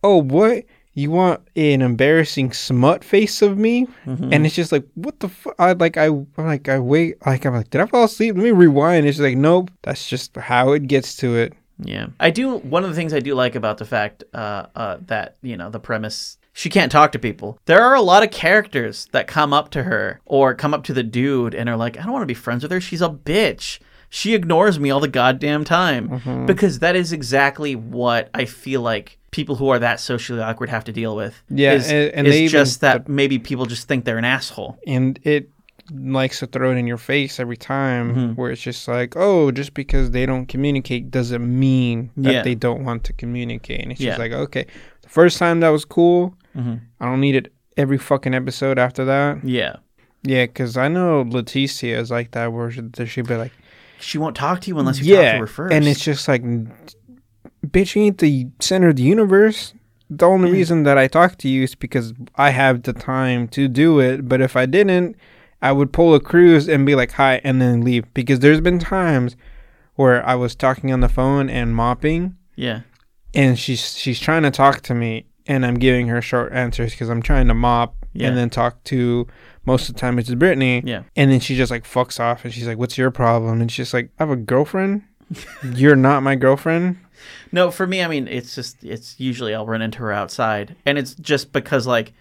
"Oh, what? You want an embarrassing smut face of me?" Mm-hmm. And it's just like, "What the fuck?" I like, I I'm like, I wait, like, I'm like, did I fall asleep? Let me rewind. It's like, nope, that's just how it gets to it. Yeah. I do one of the things i do like about the fact uh uh that you know the premise she can't talk to people. There are a lot of characters that come up to her or come up to the dude and are like i don't want to be friends with her. She's a bitch. She ignores me all the goddamn time. Mm-hmm. because that is exactly what i feel like people who are that socially awkward have to deal with Yeah, is, and- and is they even- just that maybe people just think they're an asshole. And it likes to throw it in your face every time Mm-hmm. where it's just like oh just because they don't communicate doesn't mean that Yeah. they don't want to communicate and it's Yeah. just like okay the first time that was cool Mhm. i don't need it every fucking episode after that yeah yeah because i know leticia is like that where she- she'd be like she won't talk to you unless you talk to her first and it's just like bitch you ain't the center of the universe the only reason that i talk to you is because i have the time to do it but if i didn't i would pull a cruise and be like hi and then leave because there's been times where i was talking on the phone and mopping yeah and she's she's trying to talk to me and i'm giving her short answers because i'm trying to mop Yeah. and then talk to most of the time it's brittany yeah and then she just like fucks off and she's like, What's your problem? And she's like, I have a girlfriend. You're not my girlfriend. No, for me, I mean, it's just it's usually I'll run into her outside, and it's just because like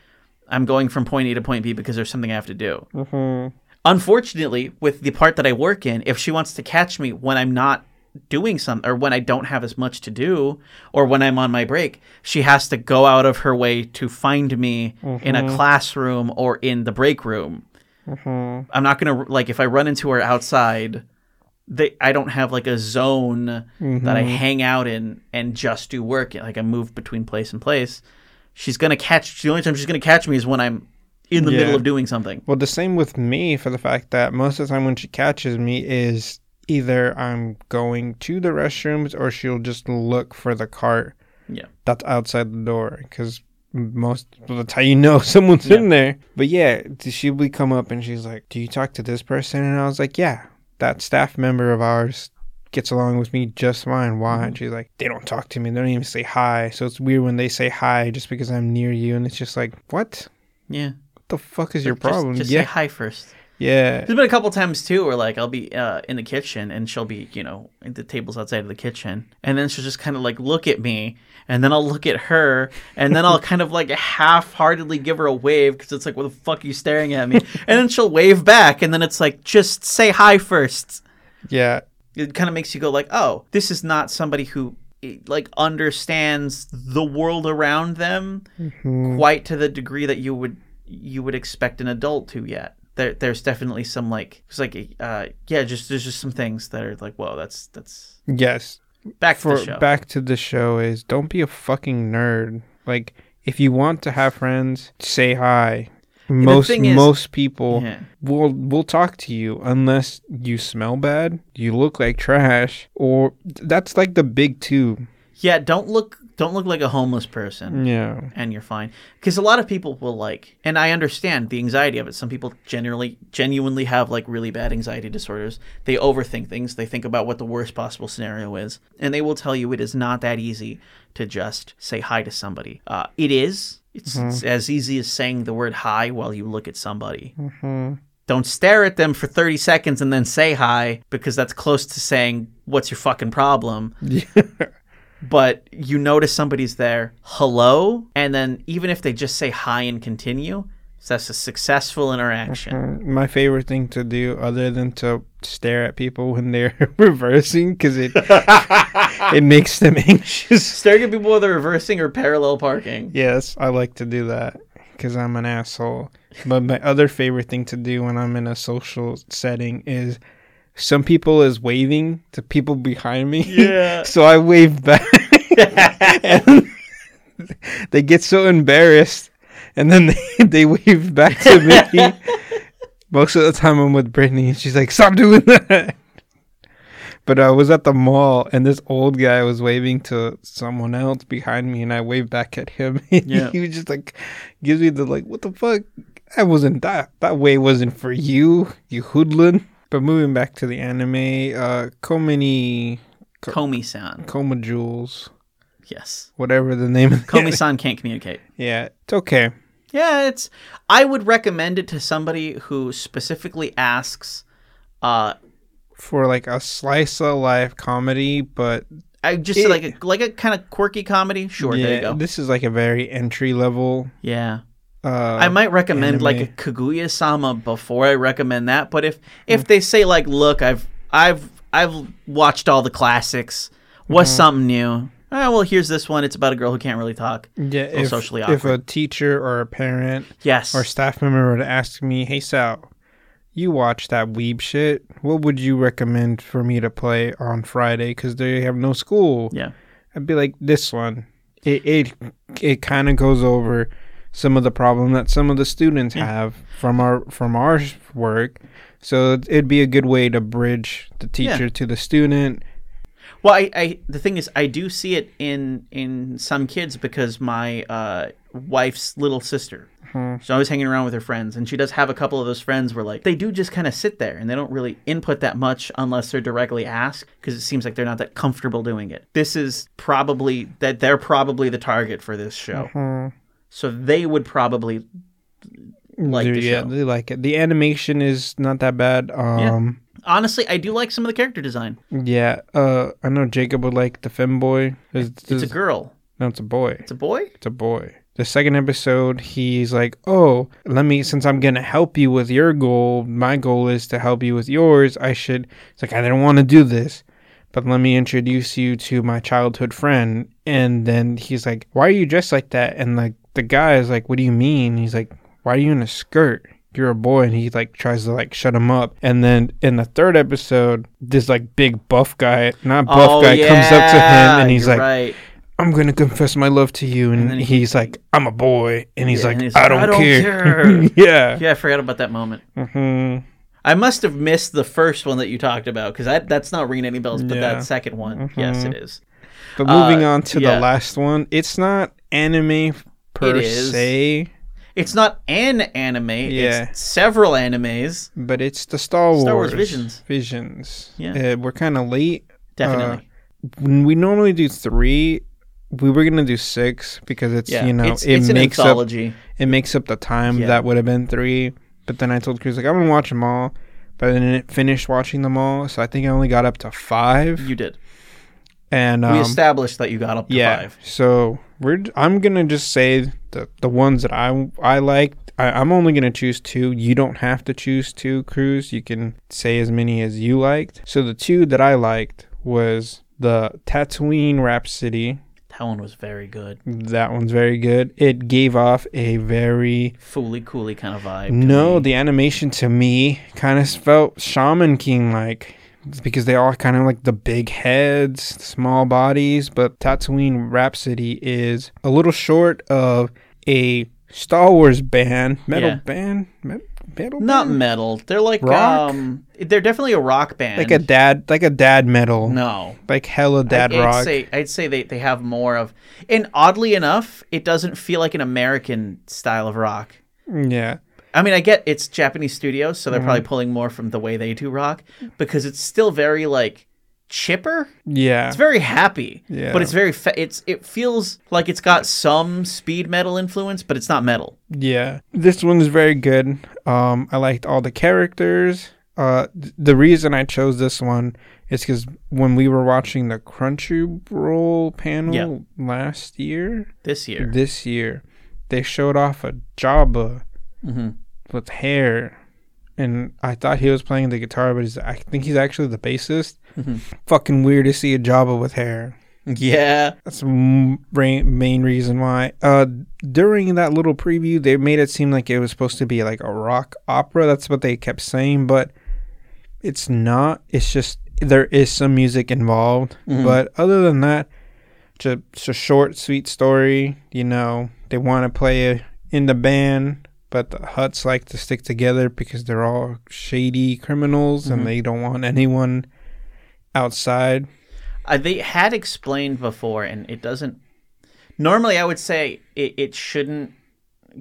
I'm going from point A to point B because there's something I have to do. Mm-hmm. Unfortunately, with the part that I work in, if she wants to catch me when I'm not doing something or when I don't have as much to do or when I'm on my break, she has to go out of her way to find me in a classroom or in the break room. Mm-hmm. I'm not gonna like if I run into her outside. They, I don't have like a zone that I hang out in and just do work. Like I move between place and place. She's gonna catch. The only time she's gonna catch me is when I'm in the Yeah. middle of doing something. Well, the same with me for the fact that most of the time when she catches me is either I'm going to the restrooms or she'll just look for the cart Yeah. that's outside the door because most that's how you know someone's in there. But yeah, she would come up and she's like, "Do you talk to this person?" And I was like, "Yeah, that staff member of ours gets along with me just fine. Why?" And she's like, "They don't talk to me. They don't even say hi. So it's weird when they say hi just because I'm near you." And it's just like, "What? Yeah. What the fuck is your Just- problem?" Just, yeah, say hi first. yeah, There's been a couple times too where like I'll be uh, in the kitchen and she'll be you know at the tables outside of the kitchen and then she'll just kind of like look at me and then I'll look at her and then I'll kind of like half-heartedly give her a wave because it's like what the fuck are you staring at me and then she'll wave back and then it's like just say hi first. yeah. It kind of makes you go like oh this is not somebody who like understands the world around them Mhm. quite to the degree that you would you would expect an adult to yet. There, there's definitely some like it's like uh yeah just there's just some things that are like whoa that's that's Yes. back to the show back to the show is don't be a fucking nerd. Like if you want to have friends, say hi. Most is- most people Yeah. will will talk to you unless you smell bad, you look like trash, or that's like the big two. Yeah, don't look don't look like a homeless person. Yeah. and you're fine. Because a lot of people will like, and I understand the anxiety of it. Some people generally, genuinely have like really bad anxiety disorders. They overthink things. They think about what the worst possible scenario is, and they will tell you it is not that easy to just say hi to somebody. Uh, it is. It's, mm-hmm. it's as easy as saying the word hi while you look at somebody. Mm-hmm. Don't stare at them for 30 seconds and then say hi because that's close to saying, What's your fucking problem? but you notice somebody's there, hello, and then even if they just say hi and continue, that's a successful interaction. Mm-hmm. My favorite thing to do, other than to stare at people when they're reversing, because it it makes them anxious. Staring at people while they're reversing or parallel parking. Yes, I like to do that because I'm an asshole. But my other favorite thing to do when I'm in a social setting is some people is waving to people behind me. Yeah. so I wave back. and they get so embarrassed and then they, they wave back to me. Most of the time I'm with Brittany and she's like, Stop doing that. But I was at the mall and this old guy was waving to someone else behind me and I waved back at him. Yeah. he was just like gives me the like, what the fuck? That wasn't that that way wasn't for you, you hoodlum. But moving back to the anime, uh Komini Komi-san. Koma Jewels, Yes. whatever the name of Komi-san can't communicate. Yeah, it's okay. Yeah, it's. I would recommend it to somebody who specifically asks. Uh, For like a slice of life comedy, but I just It- like a like a kind of quirky comedy. Sure, there you yeah, go. this is like a very entry level. Yeah. Uh, I might recommend like a. Kaguya Sama before I recommend that, but if Mm. if they say like, look, I've I've I've watched all the classics, what's Mm-hmm. something new? Ah, well, here's this one. It's about a girl who can't really talk. yeah, if, socially if a teacher or a parent Yes. or staff member were to ask me, "Hey Sal, you watch that weeb shit? What would you recommend for me to play on Friday? Because they have no school." yeah. I'd be like, "This one." It it it kind of goes over some of the problem that some of the students have from our from our work. So it'd be a good way to bridge the teacher to the student. Well, I, I the thing is, I do see it in in some kids because my uh, wife's little sister. She's always hanging around with her friends, and she does have a couple of those friends where like they do just kind of sit there and they don't really input that much unless they're directly asked because it seems like they're not that comfortable doing it. This is probably that they're probably the target for this show, so they would probably like They- the yeah, show. they like it. The animation is not that bad. Um, Honestly, I do like some of the character design. yeah. Uh, I know Jacob would like the femboy. Is- It's a girl. No, it's a boy. It's a boy. It's a boy. The second episode, he's like, "Oh, let me since I'm gonna help you with your goal. My goal is to help you with yours. I should." It's like I didn't want to do this, but let me introduce you to my childhood friend. And then he's like, "Why are you dressed like that?" And like the guy is like, "What do you mean?" He's like, "Why are you in a skirt?" You're a boy, and he like tries to like shut him up. And then in the third episode, this like big buff guy, not buff guy, comes up to him and he's Oh, you're like, right. I'm gonna confess my love to you, and, And then he- he's like, I'm a boy, and he's Yeah, like, and he's I like, don't "I don't care. care." yeah. Yeah, I forgot about that moment. hmm I must have missed the first one that you talked about because that's not ringing any bells. But Yeah. Mm-hmm. that second one, yes, it is. But moving Uh, on to yeah. the last one, it's not anime per se, It's not an anime. Yeah. It's several animes. but it's the Star Wars. Star Wars Visions. Visions. Yeah. Uh, we're kind of late. Definitely. When we normally do three, we were gonna do six because it's yeah. you know it's, it it's makes up it makes up the time Yeah. that would have been three. But then I told Chris like I'm gonna watch them all, but then I didn't finish watching them all, so I think I only got up to five. You did. And we um, established that you got up to yeah, five. so we're I'm gonna just say the the ones that I I liked. I, I'm only gonna choose two. You don't have to choose two, Cruz. You can say as many as you liked. So the two that I liked was the Tatooine Rhapsody. That one was very good. That one's very good. It gave off a very Fooly cooly kind of vibe. no. me. The animation to me kind of felt Shaman King like It's because they are kind of like the big heads, small bodies, but Tatooine Rhapsody is a little short of a Star Wars band, metal Yeah. band, me- metal Not band? metal. They're like Rock? um they're definitely a rock band. like a dad, like a dad metal, No. like hella dad I, I'd rock. say I'd say they, they have more of and oddly enough, it doesn't feel like an American style of rock. yeah, I mean, I get it's Japanese studios, so they're Mm-hmm. probably pulling more from the way they do rock because it's still very like chipper. yeah, It's very happy, Yeah. but it's very fa- it's it feels like it's got some speed metal influence, but it's not metal. Yeah, this one's very good. Um, I liked all the characters. Uh, th- the reason I chose this one is because when we were watching the Crunchyroll panel Yeah. last year, This year, this year, they showed off a Jabba with hair, and I thought he was playing the guitar, but he's, I think he's actually the bassist. Mhm. Fucking weird to see a Jabba with hair. yeah, That's the main reason why. Uh, during that little preview, they made it seem like it was supposed to be like a rock opera. That's what they kept saying, but it's not. It's just there is some music involved, Mhm. but other than that, just it's a short, sweet story. You know, they want to play in the band. But the Hutts like to stick together because they're all shady criminals Mhm. and they don't want anyone outside. uh, they had explained before, and it doesn't. Normally, I would say it, it shouldn't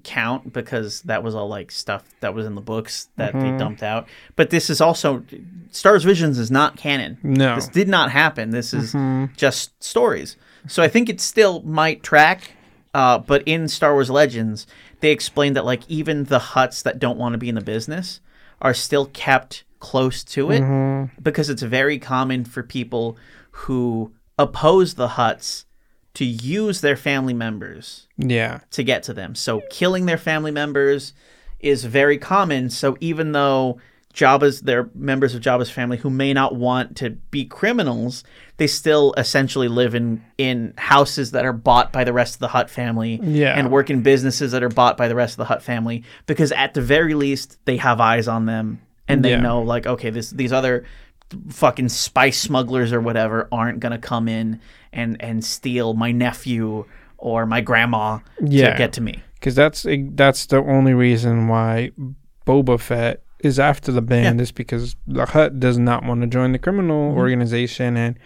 count because that was all like stuff that was in the books that they dumped out. But this is also Star Wars Visions is not canon. No. This did not happen. This is Mhm. just stories. So I think it still might track. Uh, but in Star Wars Legends, they explained that like even the Hutts that don't want to be in the business are still kept close to it Mhm. because it's very common for people who oppose the Hutts to use their family members Yeah. to get to them. So killing their family members is very common. So even though Jabba's they're members of Jabba's family who may not want to be criminals, they still essentially live in in houses that are bought by the rest of the Hutt family Yeah. and work in businesses that are bought by the rest of the Hutt family because at the very least they have eyes on them and they Yeah. know like okay this these other fucking spice smugglers or whatever aren't going to come in and and steal my nephew or my grandma Yeah. to get to me. because that's that's the only reason why Boba Fett is after the band is because the Hutt does not want to join the criminal Mm-hmm. organization, and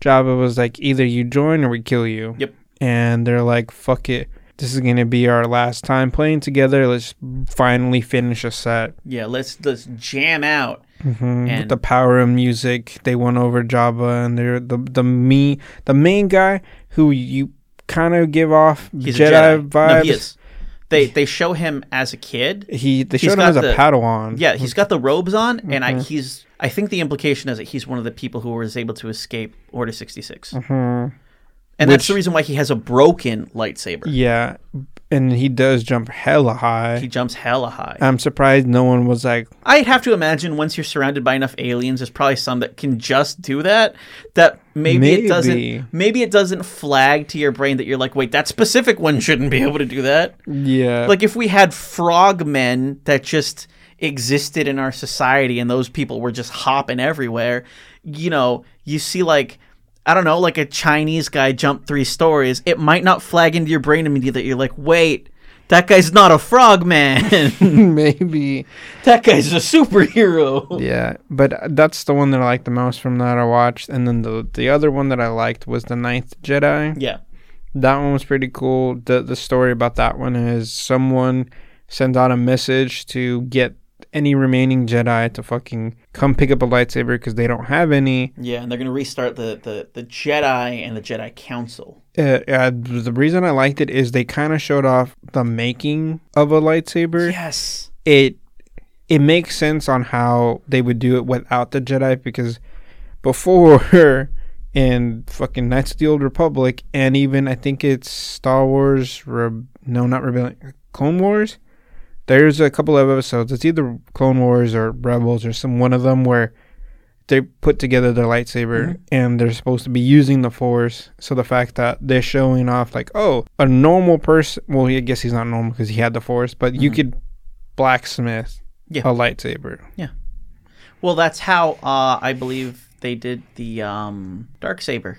Jabba was like, either you join or we kill you. Yep. And they're like, fuck it, this is gonna be our last time playing together. Let's finally finish a set. Yeah, let's let's jam out. hmm With the power of music, they won over Jabba, and they're the the me the main guy who you kind of give off Jedi, Jedi. vibes. No. They they show him as a kid. He they He's him as a the- Padawan. Yeah, he's got the robes on, and Mm-hmm. I he's I think the implication is that he's one of the people who was able to escape Order sixty six, And that's the reason why he has a broken lightsaber. Yeah, and he does jump hella high. He jumps hella high. I'm surprised no one was like, I'd have to imagine once you're surrounded by enough aliens, there's probably some that can just do that. That maybe, Maybe. it doesn't. Maybe it doesn't flag to your brain that you're like, wait, that specific one shouldn't be able to do that. yeah, Like if we had frog men that just existed in our society and those people were just hopping everywhere, you know, you see like. I don't know, like a Chinese guy jumped three stories, it might not flag into your brain immediately that you're like, wait, that guy's not a frog man. maybe. that guy's a superhero. Yeah, but that's the one that I liked the most from that I watched, and then the the other one that I liked was the Ninth Jedi. Yeah. That one was pretty cool. the The story about that one is someone sends out a message to get any remaining Jedi to fucking come pick up a lightsaber because they don't have any. Yeah, and they're gonna restart the, the, the Jedi and the Jedi Council. Uh, uh, the reason I liked it is they kind of showed off the making of a lightsaber. Yes. It it makes sense on how they would do it without the Jedi because before in fucking Knights of the Old Republic and even I think it's Star Wars Re- no not Rebellion Clone Wars there's a couple of episodes it's either Clone Wars or Rebels or some one of them where they put together their lightsaber and they're supposed to be using the force so the fact that they're showing off like oh a normal person well i guess he's not normal because he had the force but you could blacksmith Yeah. a lightsaber Yeah. Well, that's how uh, I believe they did the um dark saber.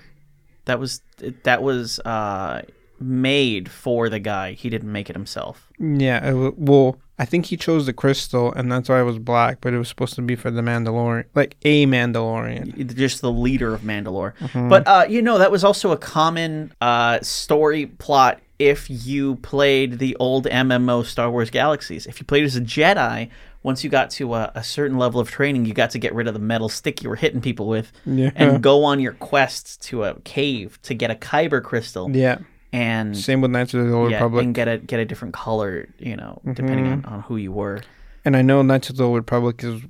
That was that was uh made for the guy. He didn't make it himself. Yeah, it well, I think he chose the crystal, and that's why it was black. But it was supposed to be for the Mandalorian, like a Mandalorian. just the leader of Mandalore. But uh, you know that was also a common uh, story plot if you played the old MMO Star Wars Galaxies. If you played as a Jedi, once you got to a, a certain level of training, you got to get rid of the metal stick you were hitting people with, Yeah. and go on your quest to a cave to get a Kyber crystal, Yeah, and same with Knights of the Old yeah, Republic. and get a get a different color, you know, mm-hmm. depending on, on who you were. And I know Knights of the Old Republic is.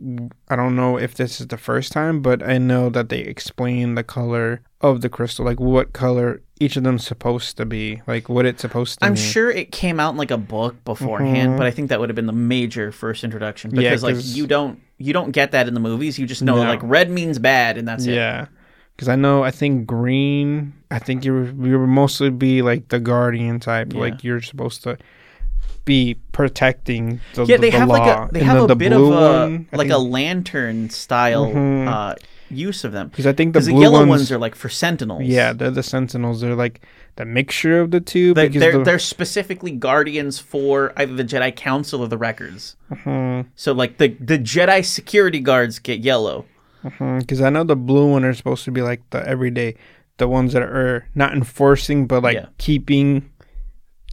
I don't know if this is the first time, but I know that they explain the color of the crystal, like what color each of them's supposed to be, like what it's supposed to. I'm mean. sure it came out in like a book beforehand, mm-hmm. but I think that would have been the major first introduction because like you don't you don't get that in the movies. You just know No. like red means bad and that's it. Yeah, because I know. I think green. I think you were, you were mostly be like the guardian type. Yeah. Like you're supposed to be protecting the Yeah, they the have law. like a they And have the, a the bit of a one, like a lantern style Mhm. uh, use of them. Because I think the the, yellow ones, ones, are like for sentinels. yeah, they're the Sentinels. They're like the mixture of the two. They're the, they're specifically guardians for either the Jedi Council or the Records. Mhm. So like the the Jedi security guards get yellow. Because I know the blue one are supposed to be like the everyday, the ones that are not enforcing but like Yeah. keeping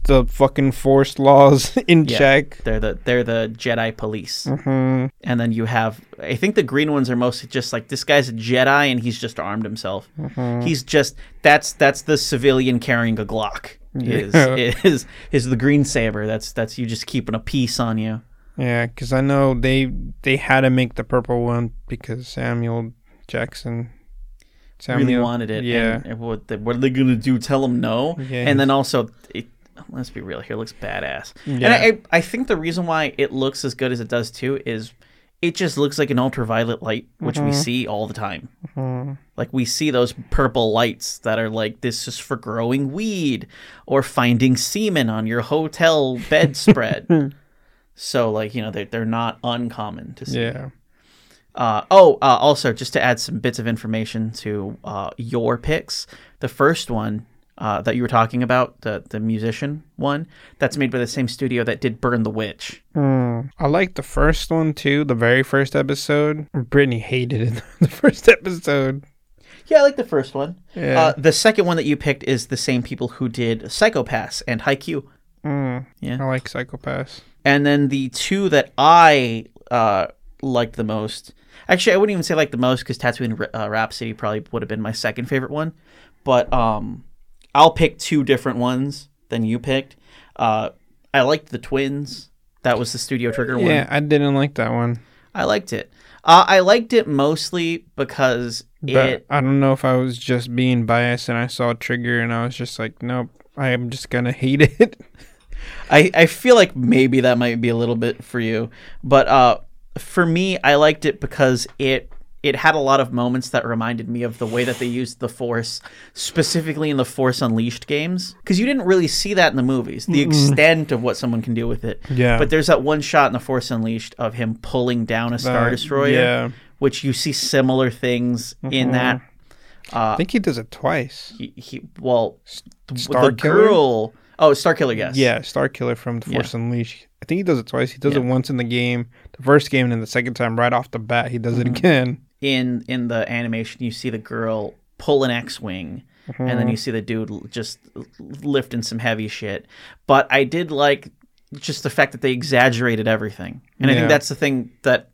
the fucking force laws in Yeah. check. They're the they're the Jedi police. hmm And then you have, I think the green ones are mostly just like this guy's a Jedi and he's just armed himself. He's just that's that's the civilian carrying a Glock. Is Yeah. is is the green saber? That's that's you just keeping a piece on you. Yeah, because I know they they had to make the purple one because Samuel Jackson Samuel really wanted it. Yeah, And, and what the, what are they gonna do? Tell him no. Yeah, And then also, it, let's be real here. It looks badass. Yeah. And. I, I think the reason why it looks as good as it does too is it just looks like an ultraviolet light, which Mm-hmm. we see all the time. Mhm. Like we see those purple lights that are like this is for growing weed or finding semen on your hotel bedspread. so like you know they they're not uncommon to see. yeah. Uh, oh, uh, also just to add some bits of information to uh, your picks, the first one uh, that you were talking about, the the musician one, that's made by the same studio that did Burn the Witch. Mm. I like the first one too, the very first episode. Brittany hated it. the first episode. Yeah, I like the first one. Yeah. Uh, the second one that you picked is the same people who did Psycho-Pass and Haikyuu. Mm. Yeah. I like Psycho-Pass. And then the two that I uh, liked the most, actually, I wouldn't even say like the most because Tatooine uh, Rhapsody probably would have been my second favorite one. But um, I'll pick two different ones than you picked. Uh, I liked the twins. That was the Studio Trigger one. Yeah, I didn't like that one. I liked it. Uh, I liked it mostly because But it. I don't know if I was just being biased and I saw Trigger and I was just like, nope, I am just gonna hate it. I, I feel like maybe that might be a little bit for you, but uh, for me, I liked it because it it had a lot of moments that reminded me of the way that they used the Force, specifically in the Force Unleashed games, because you didn't really see that in the movies, the extent of what someone can do with it. Yeah. But there's that one shot in the Force Unleashed of him pulling down a Star Uh, Destroyer, Yeah. which you see similar things in that. I think he does it twice. He, he well, the, Star the Killer? Oh, Star Killer, yes. Yeah, Star Killer from The Yeah. Force Unleashed. I think he does it twice. He does Yeah. it once in the game, the first game, and then the second time right off the bat he does it Mm-hmm. again. in in the animation you see the girl pull an X-wing and then you see the dude just lifting some heavy shit. But I did like just the fact that they exaggerated everything. And I think that's the thing that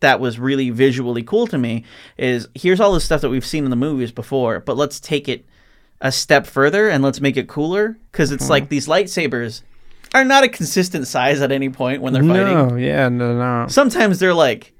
that was really visually cool to me is here's all the stuff that we've seen in the movies before, but let's take it a step further and let's make it cooler cuz it's like hmm. these lightsabers are not a consistent size at any point when they're fighting. No, yeah, no, no. sometimes they're like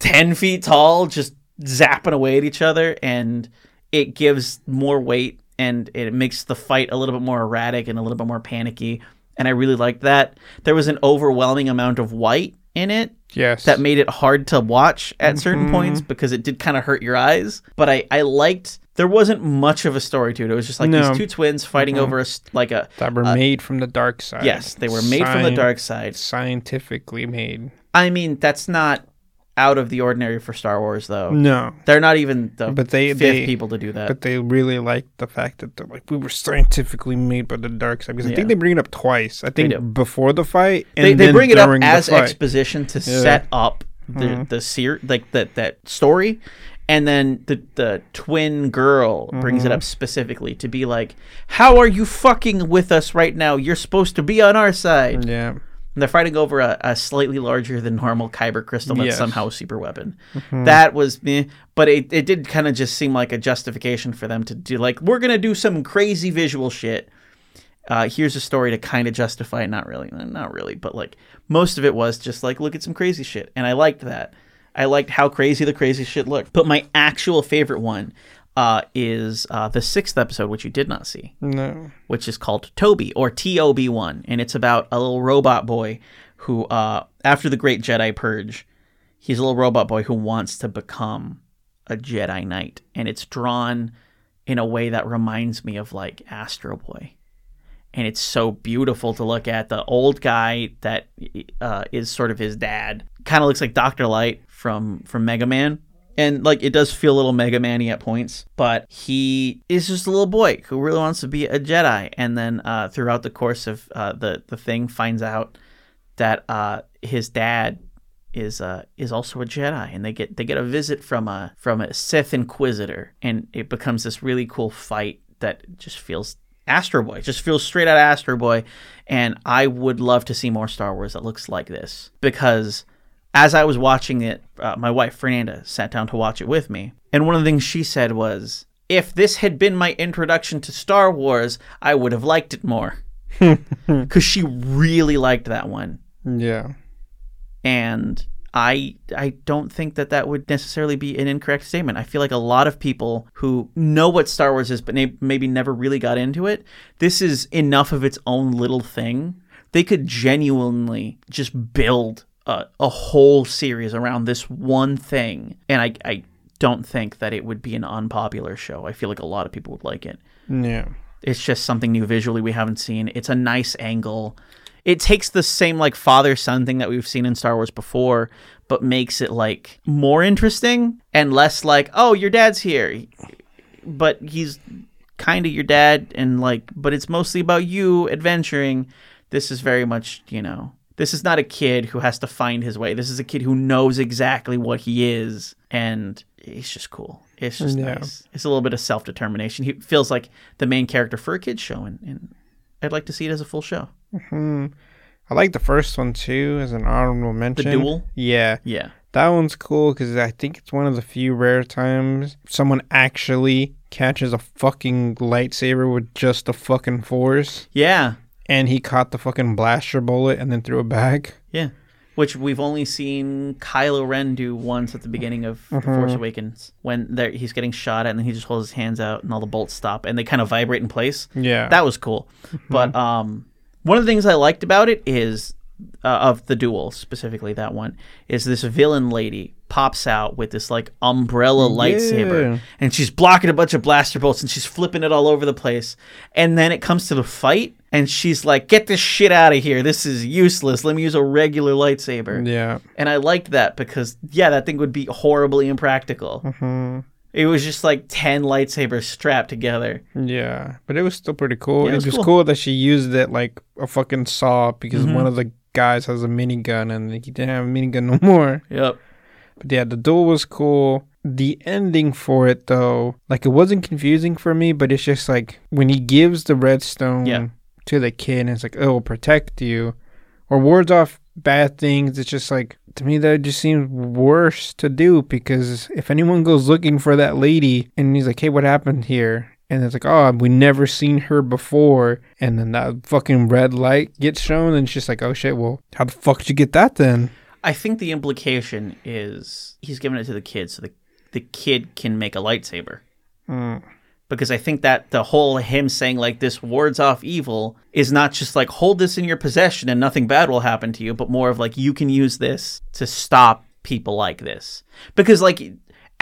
10 feet tall just zapping away at each other and it gives more weight and it makes the fight a little bit more erratic and a little bit more panicky and i really liked that. There was an overwhelming amount of white in it Yes. that made it hard to watch at certain mm-hmm. points because it did kind of hurt your eyes but i i liked there wasn't much of a story to it it was just like No. these two twins fighting mm-hmm. over a like a that were made from the dark side. yes they were made from the dark side Scientifically made. I mean, that's not out of the ordinary for Star Wars, though. No, They're not even the But they- fifth they- people to do that. but they really like the fact that they're like we were scientifically made by the dark side because I think they bring it up twice. I think before the fight, and they, they bring it up as fight. exposition to Yeah. Mm-hmm. set up the the ser- like that that story and then the the twin girl brings Mm-hmm. it up specifically to be like how are you fucking with us right now you're supposed to be on our side Yeah, and they're fighting over a, a slightly larger than normal kyber crystal that's Yes. somehow a super weapon that was me but it, it did kind of just seem like a justification for them to do like we're gonna do some crazy visual shit uh, here's a story to kind of justify it. Not really, not really, but like most of it was just like look at some crazy shit, and I liked that. I liked how crazy the crazy shit looked. But my actual favorite one uh, is uh, the sixth episode, which you did not see, no, which is called Toby or T O B one, and it's about a little robot boy who, uh, after the Great Jedi Purge, he's a little robot boy who wants to become a Jedi Knight, and it's drawn in a way that reminds me of like Astro Boy. And it's so beautiful to look at. The old guy that uh, is sort of his dad kind of looks like Doctor Light from from Mega Man. And like it does feel a little Mega Man-y at points, but he is just a little boy who really wants to be a Jedi. And then uh, throughout the course of uh, the the thing, finds out that uh, his dad is uh, is also a Jedi, and they get they get a visit from a from a Sith Inquisitor, and it becomes this really cool fight that just feels Astro Boy. Just feels straight out of Astro Boy. And I would love to see more Star Wars that looks like this. Because as I was watching it, uh, my wife, Fernanda, sat down to watch it with me. And one of the things she said was, if this had been my introduction to Star Wars, I would have liked it more. Because she really liked that one. yeah, And I I don't think that that would necessarily be an incorrect statement. I feel like a lot of people who know what Star Wars is but may- maybe never really got into it, this is enough of its own little thing. They could genuinely just build a, a whole series around this one thing, and I I don't think that it would be an unpopular show. I feel like a lot of people would like it. yeah, It's just something new visually we haven't seen. It's a nice angle. It takes the same like father son thing that we've seen in Star Wars before, but makes it like more interesting and less like, oh, your dad's here, but he's kind of your dad, and like, but it's mostly about you adventuring. This is very much, you know, this is not a kid who has to find his way. This is a kid who knows exactly what he is, and it's just cool. It's just Yeah. nice. It's a little bit of self determination. He feels like the main character for a kid's show, and, and I'd like to see it as a full show. Hmm. I like the first one too as an honorable mention. The duel? Yeah, Yeah. that one's cool because I think it's one of the few rare times someone actually catches a fucking lightsaber with just the fucking force, Yeah. And he caught the fucking blaster bullet and then threw it back. Yeah. Which we've only seen Kylo Ren do once at the beginning of The Force Awakens when he's getting shot at and then he just holds his hands out and all the bolts stop and they kind of vibrate in place. Yeah, That was cool. But um, one of the things I liked about it is uh, of the duel specifically that one is this villain lady pops out with this like umbrella lightsaber Yeah. and she's blocking a bunch of blaster bolts and she's flipping it all over the place and then it comes to the fight and she's like get this shit out of here this is useless let me use a regular lightsaber yeah, and I liked that because yeah that thing would be horribly impractical hmm it was just like 10 lightsabers strapped together yeah. But it was still pretty cool. Yeah, it it was was cool. cool. that she used it like a fucking saw because Mhm. one of the guys has a minigun and he didn't have a minigun no more. yep But yeah, the duel was cool. The ending for it though, like it wasn't confusing for me, but it's just like when he gives the redstone Yeah. To the kid and it's like, it will protect you or wards off bad things, it's just like to me that just seems worse to do because if anyone goes looking for that lady and he's like, Hey, what happened here? And it's like, oh, we never seen her before, and then that fucking red light gets shown, and it's just like, oh shit, well, how the fuck did you get that then? I think the implication is he's giving it to the kid so the, the kid can make a lightsaber. Mm. Because I think that the whole him saying like this wards off evil is not just like hold this in your possession and nothing bad will happen to you, but more of like you can use this to stop people like this. Because like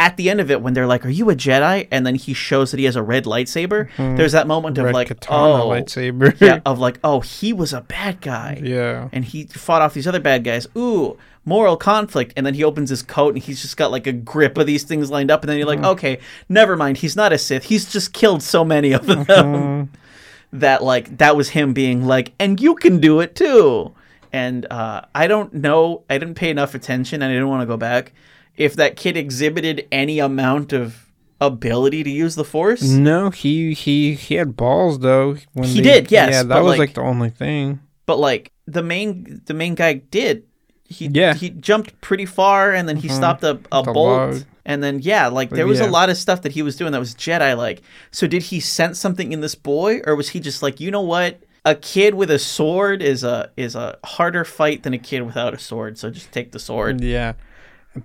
at the end of it when they're like, "Are you a Jedi?" and then he shows that he has a red lightsaber. There's that moment of Mm-hmm. Like, "Oh, lightsaber. yeah," of like, "Oh, he was a bad guy." yeah. and he fought off these other bad guys. Ooh, moral conflict. And then he opens his coat and he's just got like a grip of these things lined up. And then you're like, okay, never mind. He's not a Sith. He's just killed so many of them that like that was him being like, and you can do it too. And uh, I don't know. I didn't pay enough attention, and I didn't want to go back. If that kid exhibited any amount of ability to use the Force, No, he he he had balls though. When He did, yes, Yeah, that was like- like, the only thing. but like the main the main guy did he Yeah. he jumped pretty far and then he uh-huh. stopped a, a The bolt log. and then yeah like there was a lot of stuff that he was doing that was jedi like so did he sense something in this boy or was he just like you know what a kid with a sword is a is a harder fight than a kid without a sword so just take the sword Yeah,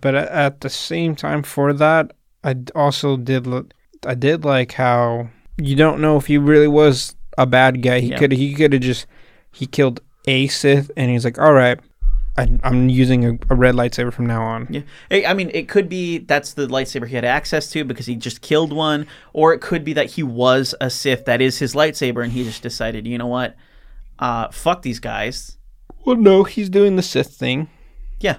but at the same time, for that, I d- also did. li- I did like how you don't know if he really was a bad guy. He Yeah. could he could have just he killed a Sith, and he's like, all right, I, I'm using a, a red lightsaber from now on. Yeah, I mean, it could be that's the lightsaber he had access to because he just killed one, or it could be that he was a Sith that is his lightsaber, and he just decided, you know what, uh, fuck these guys. Well, no, he's doing the Sith thing. Yeah,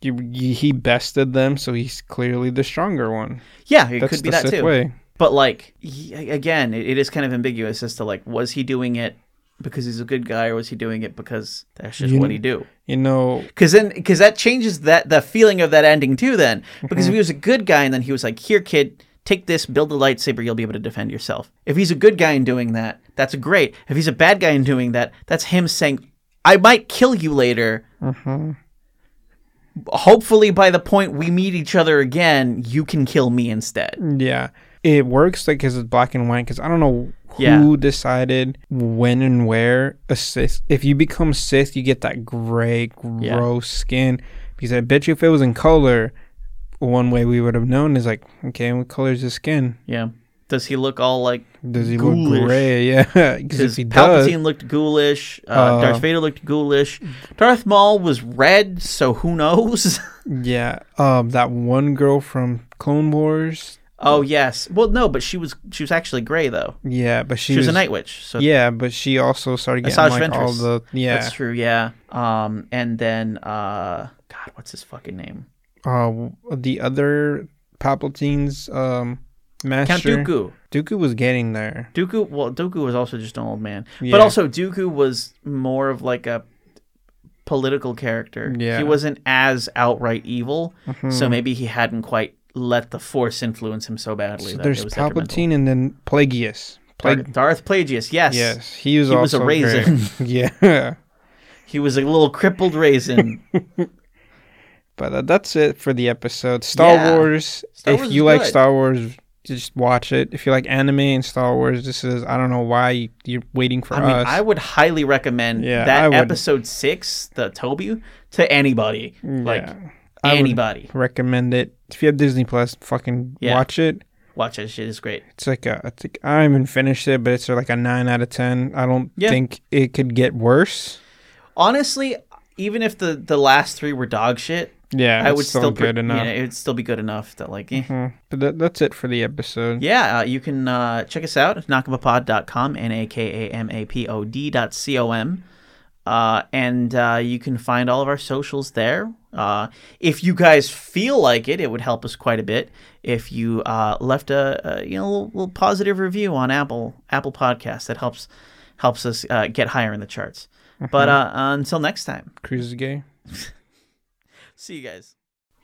he bested them, so he's clearly the stronger one. yeah, it That's could be that too. way. But like, he, again, it, is kind of ambiguous as to like, was he doing it because he's a good guy, or was he doing it because that's just You what he do? You know, Because then, because that changes that the feeling of that ending too. Then, mm-hmm. because if he was a good guy and then he was like, "Here, kid, take this, build a lightsaber, you'll be able to defend yourself." If he's a good guy in doing that, that's great. If he's a bad guy in doing that, that's him saying, "I might kill you later." Mm-hmm. Hopefully, by the point we meet each other again, you can kill me instead. Yeah, it works like because it's black and white. Because I don't know who Yeah. decided when and where a Sith. If you become Sith, you get that gray, Yeah. gross skin. Because I bet you, if it was in color, one way we would have known is like, okay, what color is his skin? Yeah. Does he look all like Does he Ghoulish. look gray? Yeah, because he does, Palpatine looked ghoulish, uh, Uh, Darth Vader looked ghoulish, Darth Maul was red, so who knows? yeah. Um, that one girl from Clone Wars. oh yes, well no, but she was she was actually gray though. Yeah, but she, She was, a night witch, so Yeah, but she also started getting Asajj like all the yeah. that's true. Yeah. Um, and then uh, God, what's his fucking name? uh the other Palpatine's um Count master Dooku. Dooku was getting there. Dooku. Well, Dooku was also just an old man, Yeah. but also Dooku was more of like a political character. Yeah. He wasn't as outright evil, Mm-hmm. so maybe he hadn't quite let the Force influence him so badly. So that there's was. Palpatine and then Plagueis. Plague- Darth Plagueis, yes. yes, he was He was also a raisin. yeah. He was a little crippled raisin. But uh, that's it for the episode. Star Yeah. Wars. Star if Wars you is like good. Star Wars, just watch it. If you like anime and Star Wars, this is I don't know why you're waiting for I mean, us. I would highly recommend Yeah, that episode six, the Toby, to anybody. Like Yeah. I would anybody. recommend it. If you have Disney Plus, fucking Yeah. watch it. Watch that shit is great. It's like a, it's like, I haven't finished it, but it's like a nine out of ten. I don't think it could get worse. Honestly, even if the the last three were dog shit, Yeah, I would still, still, pre- good enough. Yeah, it would still be good enough that like. Eh. Mhm. But that, that's it for the episode. Yeah, uh, you can uh, check us out at nakamapod.com, N A K A M A P O D dot C O M. Uh, and uh, you can find all of our socials there. Uh, if you guys feel like it, it would help us quite a bit if you uh, left a, a you know little, little positive review on Apple Apple Podcasts. That helps helps us uh, get higher in the charts. But uh, until next time, Cruise is gay. see you guys.